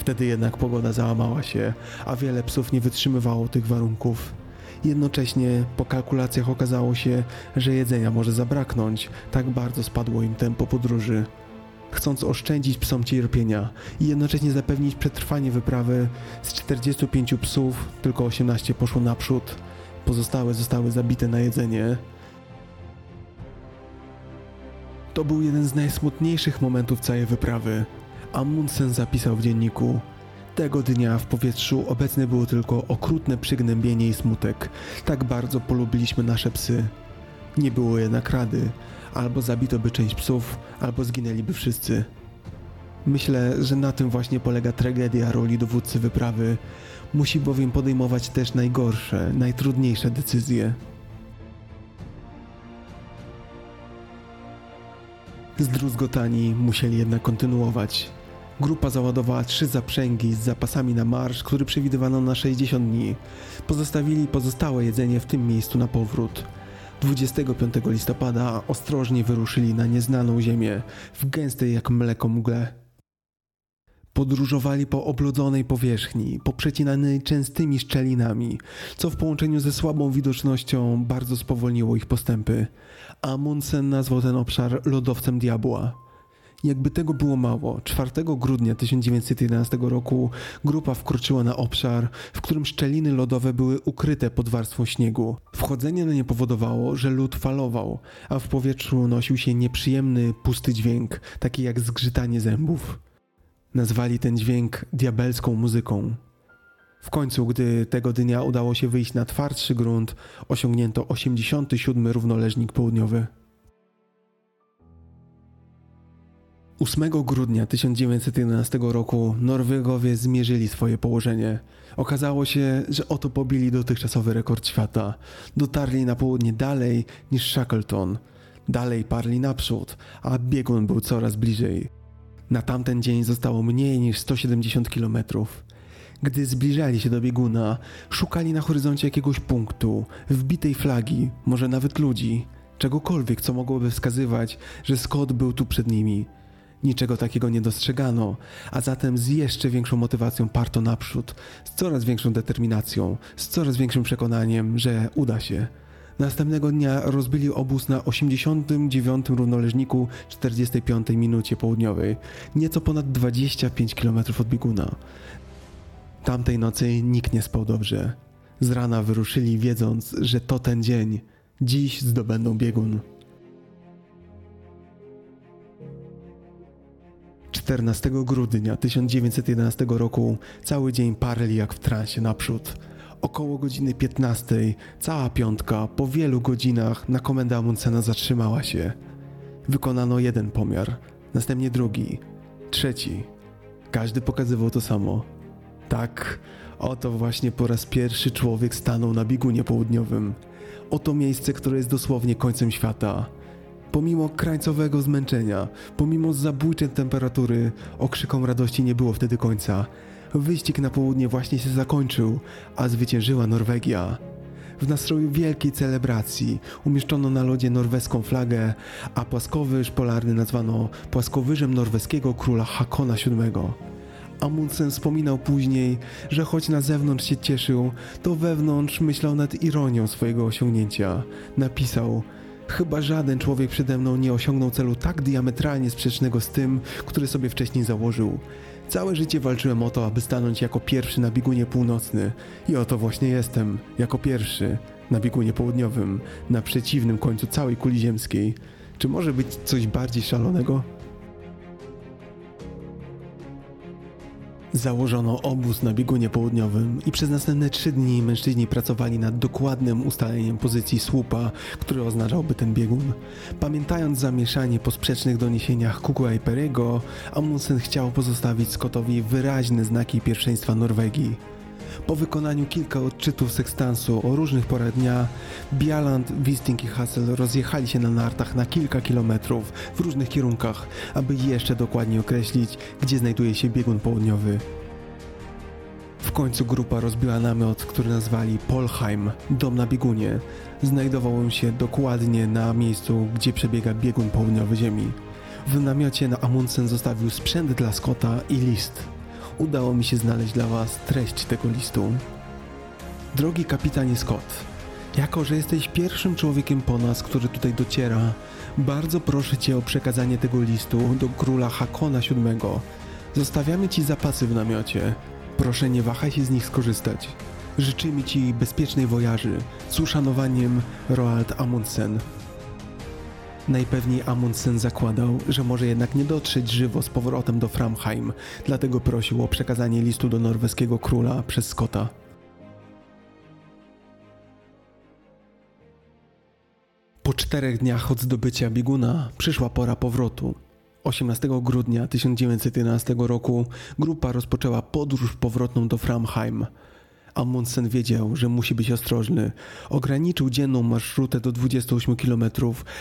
Wtedy jednak pogoda załamała się, a wiele psów nie wytrzymywało tych warunków. Jednocześnie po kalkulacjach okazało się, że jedzenia może zabraknąć, tak bardzo spadło im tempo podróży. Chcąc oszczędzić psom cierpienia i jednocześnie zapewnić przetrwanie wyprawy, z 45 psów tylko 18 poszło naprzód, pozostałe zostały zabite na jedzenie. To był jeden z najsmutniejszych momentów całej wyprawy. Amundsen zapisał w dzienniku: Tego dnia w powietrzu obecne było tylko okrutne przygnębienie i smutek. Tak bardzo polubiliśmy nasze psy. Nie było jednak rady. Albo zabito by część psów, albo zginęliby wszyscy. Myślę, że na tym właśnie polega tragedia roli dowódcy wyprawy. Musi bowiem podejmować też najgorsze, najtrudniejsze decyzje. Zdruzgotani musieli jednak kontynuować. Grupa załadowała trzy zaprzęgi z zapasami na marsz, który przewidywano na 60 dni. Pozostawili pozostałe jedzenie w tym miejscu na powrót. 25 listopada ostrożnie wyruszyli na nieznaną ziemię, w gęstej jak mleko mgle. Podróżowali po oblodzonej powierzchni, poprzecinanej częstymi szczelinami, co w połączeniu ze słabą widocznością bardzo spowolniło ich postępy. Amundsen nazwał ten obszar lodowcem diabła. Jakby tego było mało, 4 grudnia 1911 roku grupa wkroczyła na obszar, w którym szczeliny lodowe były ukryte pod warstwą śniegu. Wchodzenie na nie powodowało, że lód falował, a w powietrzu nosił się nieprzyjemny, pusty dźwięk, taki jak zgrzytanie zębów. Nazwali ten dźwięk diabelską muzyką. W końcu, gdy tego dnia udało się wyjść na twardszy grunt, osiągnięto 87 równoleżnik południowy. 8 grudnia 1911 roku Norwegowie zmierzyli swoje położenie. Okazało się, że oto pobili dotychczasowy rekord świata. Dotarli na południe dalej niż Shackleton. Dalej parli naprzód, a biegun był coraz bliżej. Na tamten dzień zostało mniej niż 170 kilometrów. Gdy zbliżali się do bieguna, szukali na horyzoncie jakiegoś punktu, wbitej flagi, może nawet ludzi, czegokolwiek, co mogłoby wskazywać, że Scott był tu przed nimi. Niczego takiego nie dostrzegano, a zatem z jeszcze większą motywacją parto naprzód, z coraz większą determinacją, z coraz większym przekonaniem, że uda się. Następnego dnia rozbili obóz na 89 równoleżniku 45 minucie południowej, nieco ponad 25 km od bieguna. Tamtej nocy nikt nie spał dobrze. Z rana wyruszyli wiedząc, że to ten dzień. Dziś zdobędą biegun. 14 grudnia 1911 roku cały dzień parli jak w transie naprzód. Około godziny 15 cała piątka po wielu godzinach na komendę Amundsena zatrzymała się. Wykonano jeden pomiar, następnie drugi, trzeci. Każdy pokazywał to samo. Tak, oto właśnie po raz pierwszy człowiek stanął na biegunie południowym. Oto miejsce, które jest dosłownie końcem świata. Pomimo krańcowego zmęczenia, pomimo zabójczej temperatury, okrzykom radości nie było wtedy końca. Wyścig na południe właśnie się zakończył, a zwyciężyła Norwegia. W nastroju wielkiej celebracji umieszczono na lodzie norweską flagę, a płaskowyż polarny nazwano płaskowyżem norweskiego króla Hakona VII. Amundsen wspominał później, że choć na zewnątrz się cieszył, to wewnątrz myślał nad ironią swojego osiągnięcia. Napisał: Chyba żaden człowiek przede mną nie osiągnął celu tak diametralnie sprzecznego z tym, który sobie wcześniej założył. Całe życie walczyłem o to, aby stanąć jako pierwszy na biegunie północny. I oto właśnie jestem, jako pierwszy, na biegunie południowym, na przeciwnym końcu całej kuli ziemskiej. Czy może być coś bardziej szalonego? Założono obóz na biegunie południowym i przez następne trzy dni mężczyźni pracowali nad dokładnym ustaleniem pozycji słupa, który oznaczałby ten biegun. Pamiętając zamieszanie po sprzecznych doniesieniach Kukua i Perego, Amundsen chciał pozostawić Scottowi wyraźne znaki pierwszeństwa Norwegii. Po wykonaniu kilka odczytów sekstansu o różnych porach dnia, Bjaland, Wisting i Hassel rozjechali się na nartach na kilka kilometrów w różnych kierunkach, aby jeszcze dokładnie określić, gdzie znajduje się biegun południowy. W końcu grupa rozbiła namiot, który nazwali Polheim, dom na biegunie. Znajdował on się dokładnie na miejscu, gdzie przebiega biegun południowy Ziemi. W namiocie na Amundsen zostawił sprzęt dla Scotta i list. Udało mi się znaleźć dla Was treść tego listu. Drogi kapitanie Scott, jako że jesteś pierwszym człowiekiem po nas, który tutaj dociera, bardzo proszę Cię o przekazanie tego listu do króla Hakona VII. Zostawiamy Ci zapasy w namiocie. Proszę nie wahaj się z nich skorzystać. Życzymy Ci bezpiecznej wojaży. Z uszanowaniem Roald Amundsen. Najpewniej Amundsen zakładał, że może jednak nie dotrzeć żywo z powrotem do Framheim, dlatego prosił o przekazanie listu do norweskiego króla przez Scotta. Po czterech dniach od zdobycia bieguna przyszła pora powrotu. 18 grudnia 1911 roku grupa rozpoczęła podróż powrotną do Framheim. Amundsen wiedział, że musi być ostrożny. Ograniczył dzienną marszrutę do 28 km,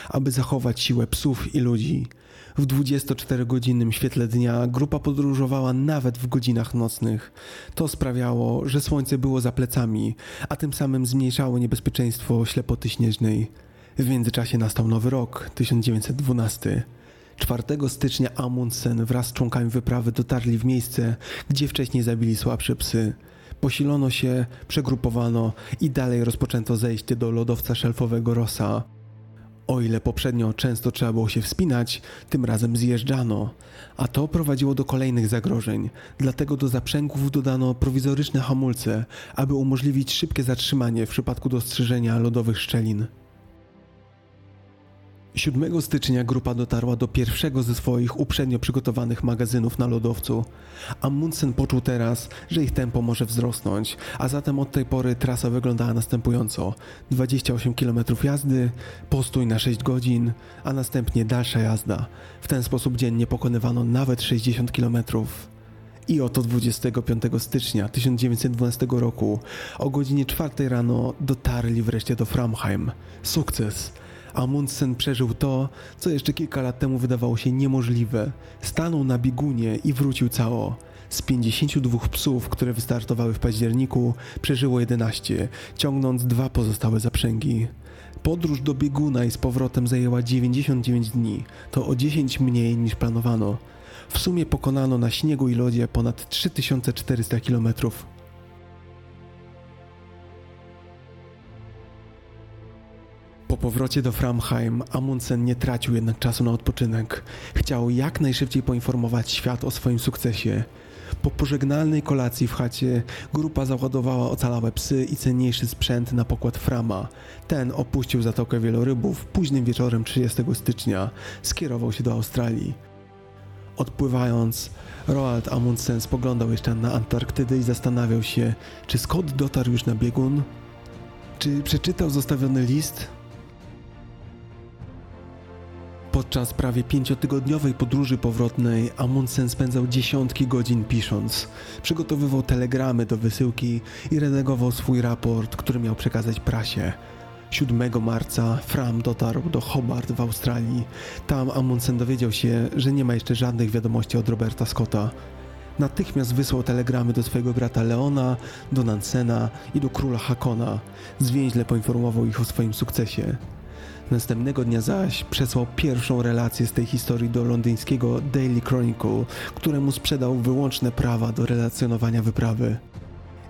aby zachować siłę psów i ludzi. W 24-godzinnym świetle dnia grupa podróżowała nawet w godzinach nocnych. To sprawiało, że słońce było za plecami, a tym samym zmniejszało niebezpieczeństwo ślepoty śnieżnej. W międzyczasie nastał nowy rok 1912. 4 stycznia Amundsen wraz z członkami wyprawy dotarli w miejsce, gdzie wcześniej zabili słabsze psy. Posilono się, przegrupowano i dalej rozpoczęto zejście do lodowca szelfowego Rosa. O ile poprzednio często trzeba było się wspinać, tym razem zjeżdżano, a to prowadziło do kolejnych zagrożeń. Dlatego do zaprzęgów dodano prowizoryczne hamulce, aby umożliwić szybkie zatrzymanie w przypadku dostrzeżenia lodowych szczelin. 7 stycznia grupa dotarła do pierwszego ze swoich uprzednio przygotowanych magazynów na lodowcu. Amundsen poczuł teraz, że ich tempo może wzrosnąć, a zatem od tej pory trasa wyglądała następująco: 28 km jazdy, postój na 6 godzin, a następnie dalsza jazda. W ten sposób dziennie pokonywano nawet 60 km. I oto 25 stycznia 1912 roku o godzinie 4 rano dotarli wreszcie do Framheim. Sukces! Amundsen przeżył to, co jeszcze kilka lat temu wydawało się niemożliwe. Stanął na biegunie i wrócił cało. Z 52 psów, które wystartowały w październiku, przeżyło 11, ciągnąc dwa pozostałe zaprzęgi. Podróż do bieguna i z powrotem zajęła 99 dni, to o 10 mniej niż planowano. W sumie pokonano na śniegu i lodzie ponad 3400 kilometrów. Powrocie do Framheim Amundsen nie tracił jednak czasu na odpoczynek. Chciał jak najszybciej poinformować świat o swoim sukcesie. Po pożegnalnej kolacji w chacie grupa załadowała ocalałe psy i cenniejszy sprzęt na pokład Frama. Ten opuścił Zatokę Wielorybów późnym wieczorem 30 stycznia. Skierował się do Australii. Odpływając, Roald Amundsen spoglądał jeszcze na Antarktydę i zastanawiał się, czy Scott dotarł już na biegun? Czy przeczytał zostawiony list? Podczas prawie pięciotygodniowej podróży powrotnej Amundsen spędzał dziesiątki godzin pisząc. Przygotowywał telegramy do wysyłki i redagował swój raport, który miał przekazać prasie. 7 marca Fram dotarł do Hobart w Australii. Tam Amundsen dowiedział się, że nie ma jeszcze żadnych wiadomości od Roberta Scotta. Natychmiast wysłał telegramy do swojego brata Leona, do Nansena i do króla Hakona. Zwięźle poinformował ich o swoim sukcesie. Następnego dnia zaś przesłał pierwszą relację z tej historii do londyńskiego Daily Chronicle, któremu sprzedał wyłączne prawa do relacjonowania wyprawy.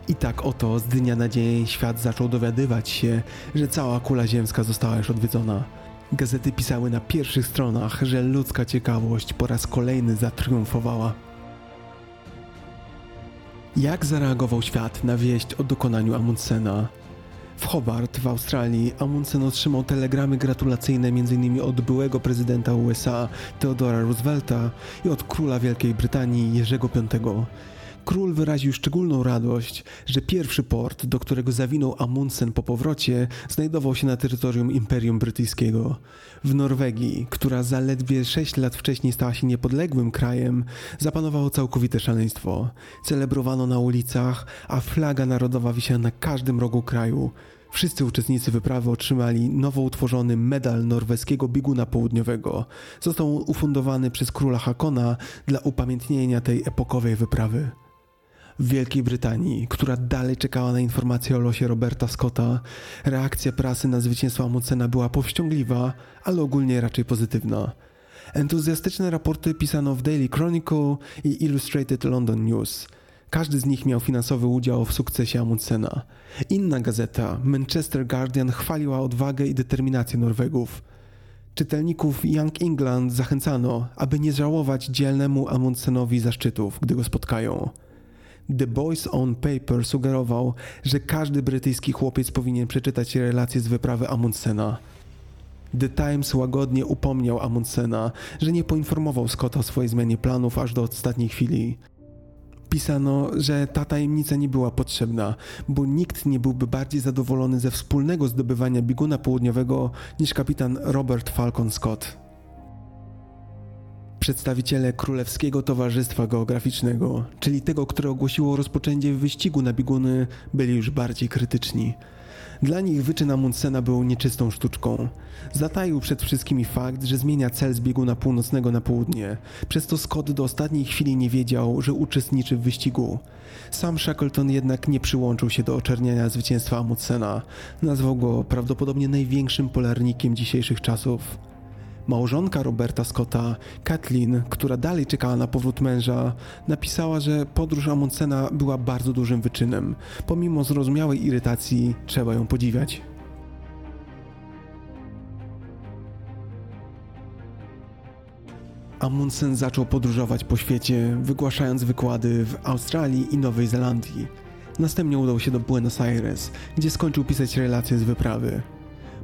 I tak oto z dnia na dzień świat zaczął dowiadywać się, że cała kula ziemska została już odwiedzona. Gazety pisały na pierwszych stronach, że ludzka ciekawość po raz kolejny zatriumfowała. Jak zareagował świat na wieść o dokonaniu Amundsena? W Hobart w Australii Amundsen otrzymał telegramy gratulacyjne m.in. od byłego prezydenta USA Theodora Roosevelta i od króla Wielkiej Brytanii Jerzego V. Król wyraził szczególną radość, że pierwszy port, do którego zawinął Amundsen po powrocie, znajdował się na terytorium Imperium Brytyjskiego. W Norwegii, która zaledwie 6 lat wcześniej stała się niepodległym krajem, zapanowało całkowite szaleństwo. Celebrowano na ulicach, a flaga narodowa wisiała na każdym rogu kraju. Wszyscy uczestnicy wyprawy otrzymali nowo utworzony medal norweskiego bieguna południowego. Został ufundowany przez króla Hakona dla upamiętnienia tej epokowej wyprawy. W Wielkiej Brytanii, która dalej czekała na informacje o losie Roberta Scotta, reakcja prasy na zwycięstwo Amundsena była powściągliwa, ale ogólnie raczej pozytywna. Entuzjastyczne raporty pisano w Daily Chronicle i Illustrated London News. Każdy z nich miał finansowy udział w sukcesie Amundsena. Inna gazeta, Manchester Guardian, chwaliła odwagę i determinację Norwegów. Czytelników Young England zachęcano, aby nie żałować dzielnemu Amundsenowi zaszczytów, gdy go spotkają. The Boys on Paper sugerował, że każdy brytyjski chłopiec powinien przeczytać relacje z wyprawy Amundsena. The Times łagodnie upomniał Amundsena, że nie poinformował Scotta o swojej zmianie planów aż do ostatniej chwili. Pisano, że ta tajemnica nie była potrzebna, bo nikt nie byłby bardziej zadowolony ze wspólnego zdobywania bieguna południowego niż kapitan Robert Falcon Scott. Przedstawiciele Królewskiego Towarzystwa Geograficznego, czyli tego, które ogłosiło rozpoczęcie wyścigu na bieguny, byli już bardziej krytyczni. Dla nich wyczyn Amundsena był nieczystą sztuczką. Zataił przed wszystkimi fakt, że zmienia cel z bieguna północnego na południe, przez to Scott do ostatniej chwili nie wiedział, że uczestniczy w wyścigu. Sam Shackleton jednak nie przyłączył się do oczerniania zwycięstwa Amundsena. Nazwał go prawdopodobnie największym polarnikiem dzisiejszych czasów. Małżonka Roberta Scotta, Kathleen, która dalej czekała na powrót męża, napisała, że podróż Amundsena była bardzo dużym wyczynem. Pomimo zrozumiałej irytacji, trzeba ją podziwiać. Amundsen zaczął podróżować po świecie, wygłaszając wykłady w Australii i Nowej Zelandii. Następnie udał się do Buenos Aires, gdzie skończył pisać relacje z wyprawy.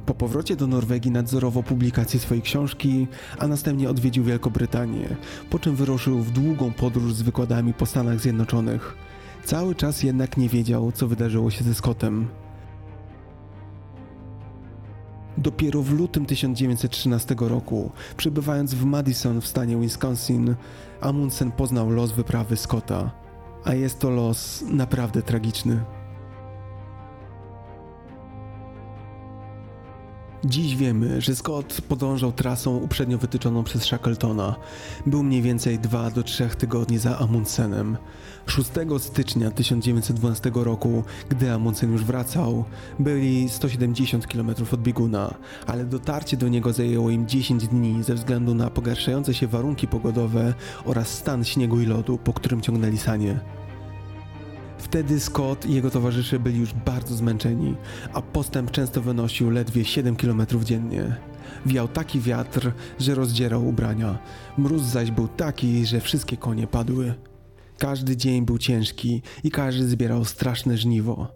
Po powrocie do Norwegii nadzorował publikację swojej książki, a następnie odwiedził Wielkobrytanię, po czym wyruszył w długą podróż z wykładami po Stanach Zjednoczonych. Cały czas jednak nie wiedział, co wydarzyło się ze Scottem. Dopiero w lutym 1913 roku, przebywając w Madison w stanie Wisconsin, Amundsen poznał los wyprawy Scotta. A jest to los naprawdę tragiczny. Dziś wiemy, że Scott podążał trasą uprzednio wytyczoną przez Shackletona. Był mniej więcej 2 do 3 tygodni za Amundsenem. 6 stycznia 1912 roku, gdy Amundsen już wracał, byli 170 km od bieguna, ale dotarcie do niego zajęło im 10 dni ze względu na pogarszające się warunki pogodowe oraz stan śniegu i lodu, po którym ciągnęli sanie. Wtedy Scott i jego towarzysze byli już bardzo zmęczeni, a postęp często wynosił ledwie 7 km dziennie. Wiał taki wiatr, że rozdzierał ubrania. Mróz zaś był taki, że wszystkie konie padły. Każdy dzień był ciężki i każdy zbierał straszne żniwo.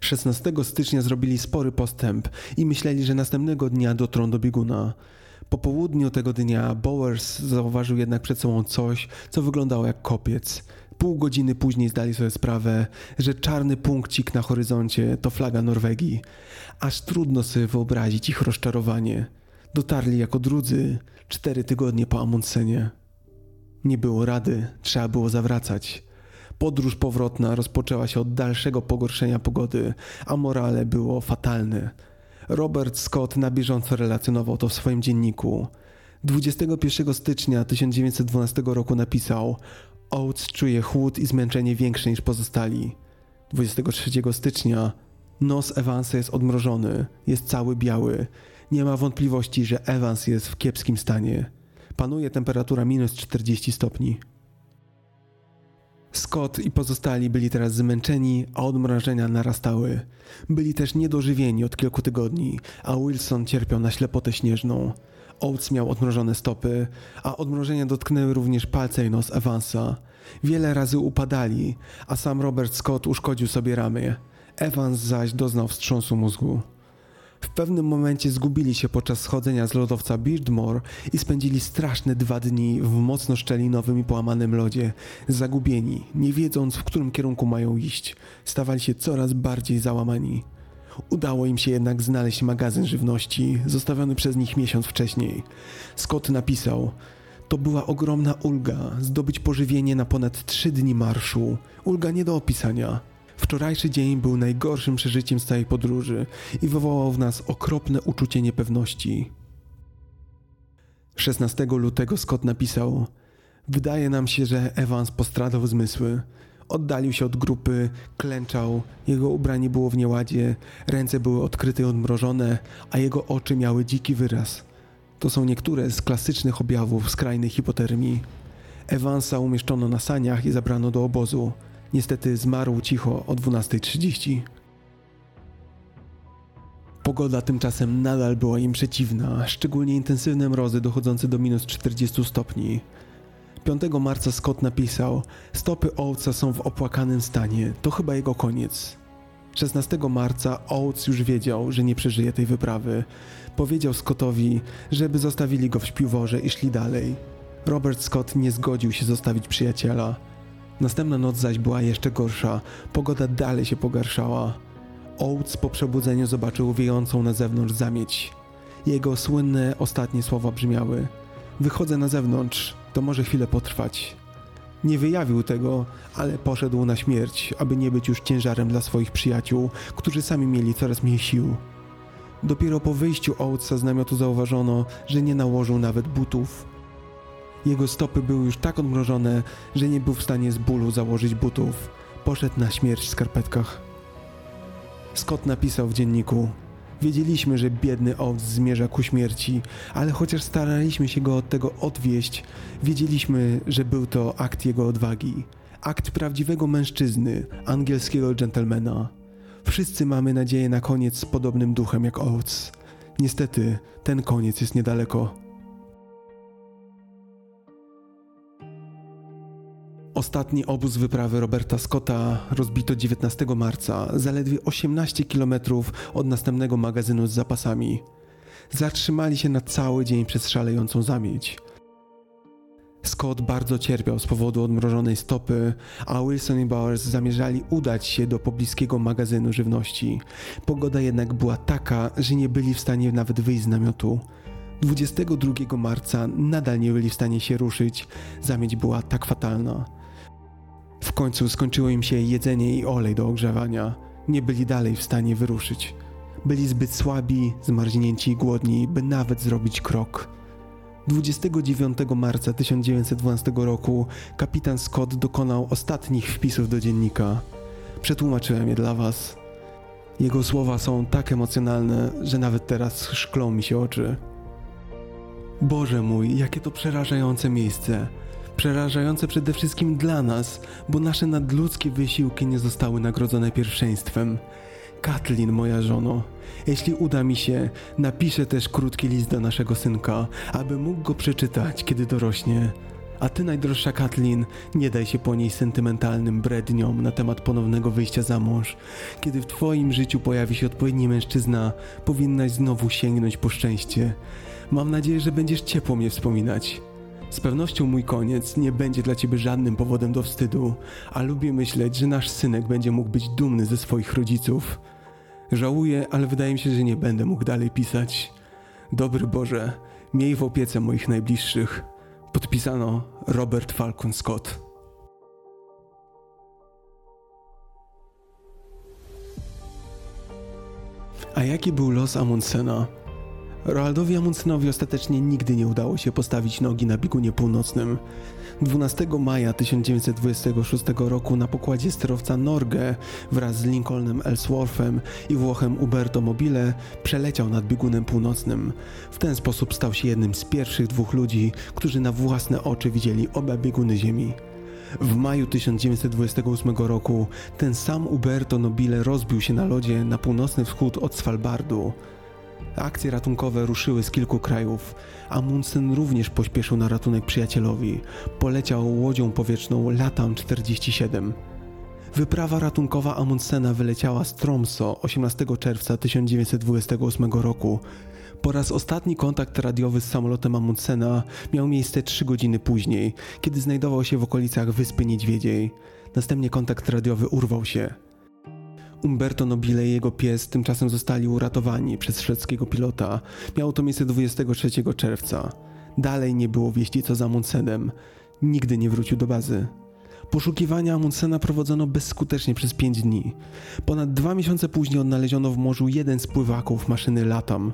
16 stycznia zrobili spory postęp i myśleli, że następnego dnia dotrą do bieguna. Po południu tego dnia Bowers zauważył jednak przed sobą coś, co wyglądało jak kopiec. Pół godziny później zdali sobie sprawę, że czarny punkcik na horyzoncie to flaga Norwegii. Aż trudno sobie wyobrazić ich rozczarowanie. Dotarli jako drudzy cztery tygodnie po Amundsenie. Nie było rady, trzeba było zawracać. Podróż powrotna rozpoczęła się od dalszego pogorszenia pogody, a morale było fatalne. Robert Scott na bieżąco relacjonował to w swoim dzienniku. 21 stycznia 1912 roku napisał: Oates czuje chłód i zmęczenie większe niż pozostali. 23 stycznia nos Evansa jest odmrożony, jest cały biały. Nie ma wątpliwości, że Evans jest w kiepskim stanie. Panuje temperatura minus 40 stopni. Scott i pozostali byli teraz zmęczeni, a odmrażenia narastały. Byli też niedożywieni od kilku tygodni, a Wilson cierpiał na ślepotę śnieżną. Oates miał odmrożone stopy, a odmrożenia dotknęły również palce i nos Evansa. Wiele razy upadali, a sam Robert Scott uszkodził sobie ramię. Evans zaś doznał wstrząsu mózgu. W pewnym momencie zgubili się podczas schodzenia z lodowca Beardmore i spędzili straszne dwa dni w mocno szczelinowym i połamanym lodzie, zagubieni, nie wiedząc w którym kierunku mają iść. Stawali się coraz bardziej załamani. Udało im się jednak znaleźć magazyn żywności, zostawiony przez nich miesiąc wcześniej. Scott napisał: To była ogromna ulga zdobyć pożywienie na ponad trzy dni marszu. Ulga nie do opisania. Wczorajszy dzień był najgorszym przeżyciem z całej podróży i wywołał w nas okropne uczucie niepewności. 16 lutego Scott napisał: Wydaje nam się, że Evans postradał zmysły. Oddalił się od grupy, klęczał, jego ubranie było w nieładzie, ręce były odkryte i odmrożone, a jego oczy miały dziki wyraz. To są niektóre z klasycznych objawów skrajnej hipotermii. Evansa umieszczono na saniach i zabrano do obozu. Niestety zmarł cicho o 12.30. Pogoda tymczasem nadal była im przeciwna, szczególnie intensywne mrozy dochodzące do minus 40 stopni. 5 marca Scott napisał: Stopy Oatesa są w opłakanym stanie, to chyba jego koniec. 16 marca Oates już wiedział, że nie przeżyje tej wyprawy. Powiedział Scottowi, żeby zostawili go w śpiworze i szli dalej. Robert Scott nie zgodził się zostawić przyjaciela. Następna noc zaś była jeszcze gorsza, pogoda dalej się pogarszała. Oates po przebudzeniu zobaczył wiejącą na zewnątrz zamieć. Jego słynne ostatnie słowa brzmiały: Wychodzę na zewnątrz, to może chwilę potrwać. Nie wyjawił tego, ale poszedł na śmierć, aby nie być już ciężarem dla swoich przyjaciół, którzy sami mieli coraz mniej sił. Dopiero po wyjściu Oatesa z namiotu zauważono, że nie nałożył nawet butów. Jego stopy były już tak odmrożone, że nie był w stanie z bólu założyć butów. Poszedł na śmierć w skarpetkach. Scott napisał w dzienniku: Wiedzieliśmy, że biedny Oates zmierza ku śmierci, ale chociaż staraliśmy się go od tego odwieść, wiedzieliśmy, że był to akt jego odwagi. Akt prawdziwego mężczyzny, angielskiego dżentelmena. Wszyscy mamy nadzieję na koniec z podobnym duchem jak Oates. Niestety, ten koniec jest niedaleko. Ostatni obóz wyprawy Roberta Scotta rozbito 19 marca, zaledwie 18 km od następnego magazynu z zapasami. Zatrzymali się na cały dzień przez szalejącą zamieć. Scott bardzo cierpiał z powodu odmrożonej stopy, a Wilson i Bowers zamierzali udać się do pobliskiego magazynu żywności. Pogoda jednak była taka, że nie byli w stanie nawet wyjść z namiotu. 22 marca nadal nie byli w stanie się ruszyć, zamieć była tak fatalna. W końcu skończyło im się jedzenie i olej do ogrzewania. Nie byli dalej w stanie wyruszyć. Byli zbyt słabi, zmarznięci i głodni, by nawet zrobić krok. 29 marca 1912 roku kapitan Scott dokonał ostatnich wpisów do dziennika. Przetłumaczyłem je dla Was. Jego słowa są tak emocjonalne, że nawet teraz szklą mi się oczy. Boże mój, jakie to przerażające miejsce. Przerażające przede wszystkim dla nas, bo nasze nadludzkie wysiłki nie zostały nagrodzone pierwszeństwem. Katlin, moja żono, jeśli uda mi się, napiszę też krótki list do naszego synka, aby mógł go przeczytać, kiedy dorośnie. A ty, najdroższa Katlin, nie daj się po niej sentymentalnym bredniom na temat ponownego wyjścia za mąż. Kiedy w twoim życiu pojawi się odpowiedni mężczyzna, powinnaś znowu sięgnąć po szczęście. Mam nadzieję, że będziesz ciepło mnie wspominać. Z pewnością mój koniec nie będzie dla ciebie żadnym powodem do wstydu, a lubię myśleć, że nasz synek będzie mógł być dumny ze swoich rodziców. Żałuję, ale wydaje mi się, że nie będę mógł dalej pisać. Dobry Boże, miej w opiece moich najbliższych. Podpisano Robert Falcon Scott. A jaki był los Amundsena? Roaldowi Amundsenowi ostatecznie nigdy nie udało się postawić nogi na biegunie północnym. 12 maja 1926 roku na pokładzie sterowca Norge wraz z Lincolnem Ellsworthem i Włochem Uberto Mobile przeleciał nad biegunem północnym. W ten sposób stał się jednym z pierwszych dwóch ludzi, którzy na własne oczy widzieli oba bieguny Ziemi. W maju 1928 roku ten sam Uberto Nobile rozbił się na lodzie na północny wschód od Svalbardu. Akcje ratunkowe ruszyły z kilku krajów. Amundsen również pośpieszył na ratunek przyjacielowi. Poleciał łodzią powietrzną Latam 47. Wyprawa ratunkowa Amundsena wyleciała z Tromso 18 czerwca 1928 roku. Po raz ostatni kontakt radiowy z samolotem Amundsena miał miejsce 3 godziny później, kiedy znajdował się w okolicach Wyspy Niedźwiedziej. Następnie kontakt radiowy urwał się. Umberto Nobile i jego pies tymczasem zostali uratowani przez szwedzkiego pilota. Miało to miejsce 23 czerwca. Dalej nie było wieści co za Amundsenem. Nigdy nie wrócił do bazy. Poszukiwania Amundsena prowadzono bezskutecznie przez 5 dni. Ponad dwa miesiące później odnaleziono w morzu jeden z pływaków maszyny Latam.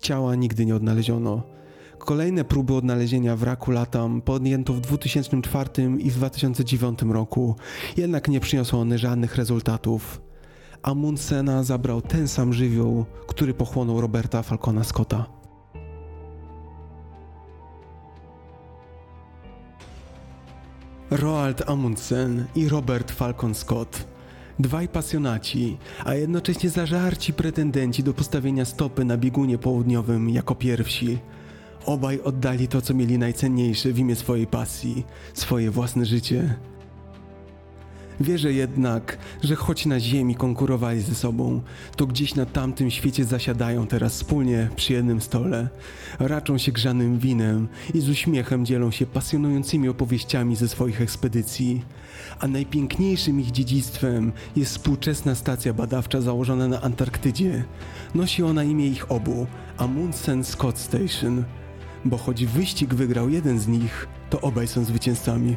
Ciała nigdy nie odnaleziono. Kolejne próby odnalezienia wraku Latam podjęto w 2004 i w 2009 roku, jednak nie przyniosło one żadnych rezultatów. Amundsena zabrał ten sam żywioł, który pochłonął Roberta Falcona Scotta. Roald Amundsen i Robert Falcon Scott. Dwaj pasjonaci, a jednocześnie zażarci pretendenci do postawienia stopy na biegunie południowym jako pierwsi. Obaj oddali to, co mieli najcenniejsze w imię swojej pasji, swoje własne życie. Wierzę jednak, że choć na ziemi konkurowali ze sobą, to gdzieś na tamtym świecie zasiadają teraz wspólnie przy jednym stole, raczą się grzanym winem i z uśmiechem dzielą się pasjonującymi opowieściami ze swoich ekspedycji. A najpiękniejszym ich dziedzictwem jest współczesna stacja badawcza założona na Antarktydzie. Nosi ona imię ich obu, Amundsen Scott Station, bo choć wyścig wygrał jeden z nich, to obaj są zwycięzcami.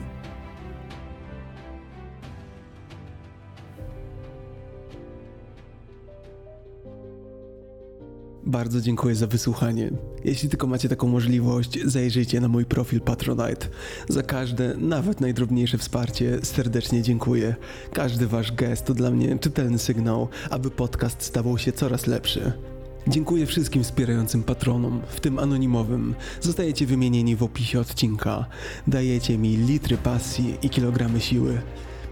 Bardzo dziękuję za wysłuchanie. Jeśli tylko macie taką możliwość, zajrzyjcie na mój profil Patronite. Za każde, nawet najdrobniejsze wsparcie serdecznie dziękuję. Każdy wasz gest to dla mnie czytelny sygnał, aby podcast stawał się coraz lepszy. Dziękuję wszystkim wspierającym patronom, w tym anonimowym. Zostajecie wymienieni w opisie odcinka. Dajecie mi litry pasji i kilogramy siły.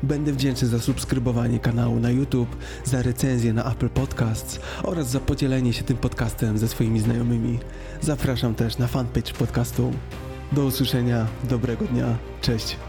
Będę wdzięczny za subskrybowanie kanału na YouTube, za recenzję na Apple Podcasts oraz za podzielenie się tym podcastem ze swoimi znajomymi. Zapraszam też na fanpage podcastu. Do usłyszenia, dobrego dnia, cześć.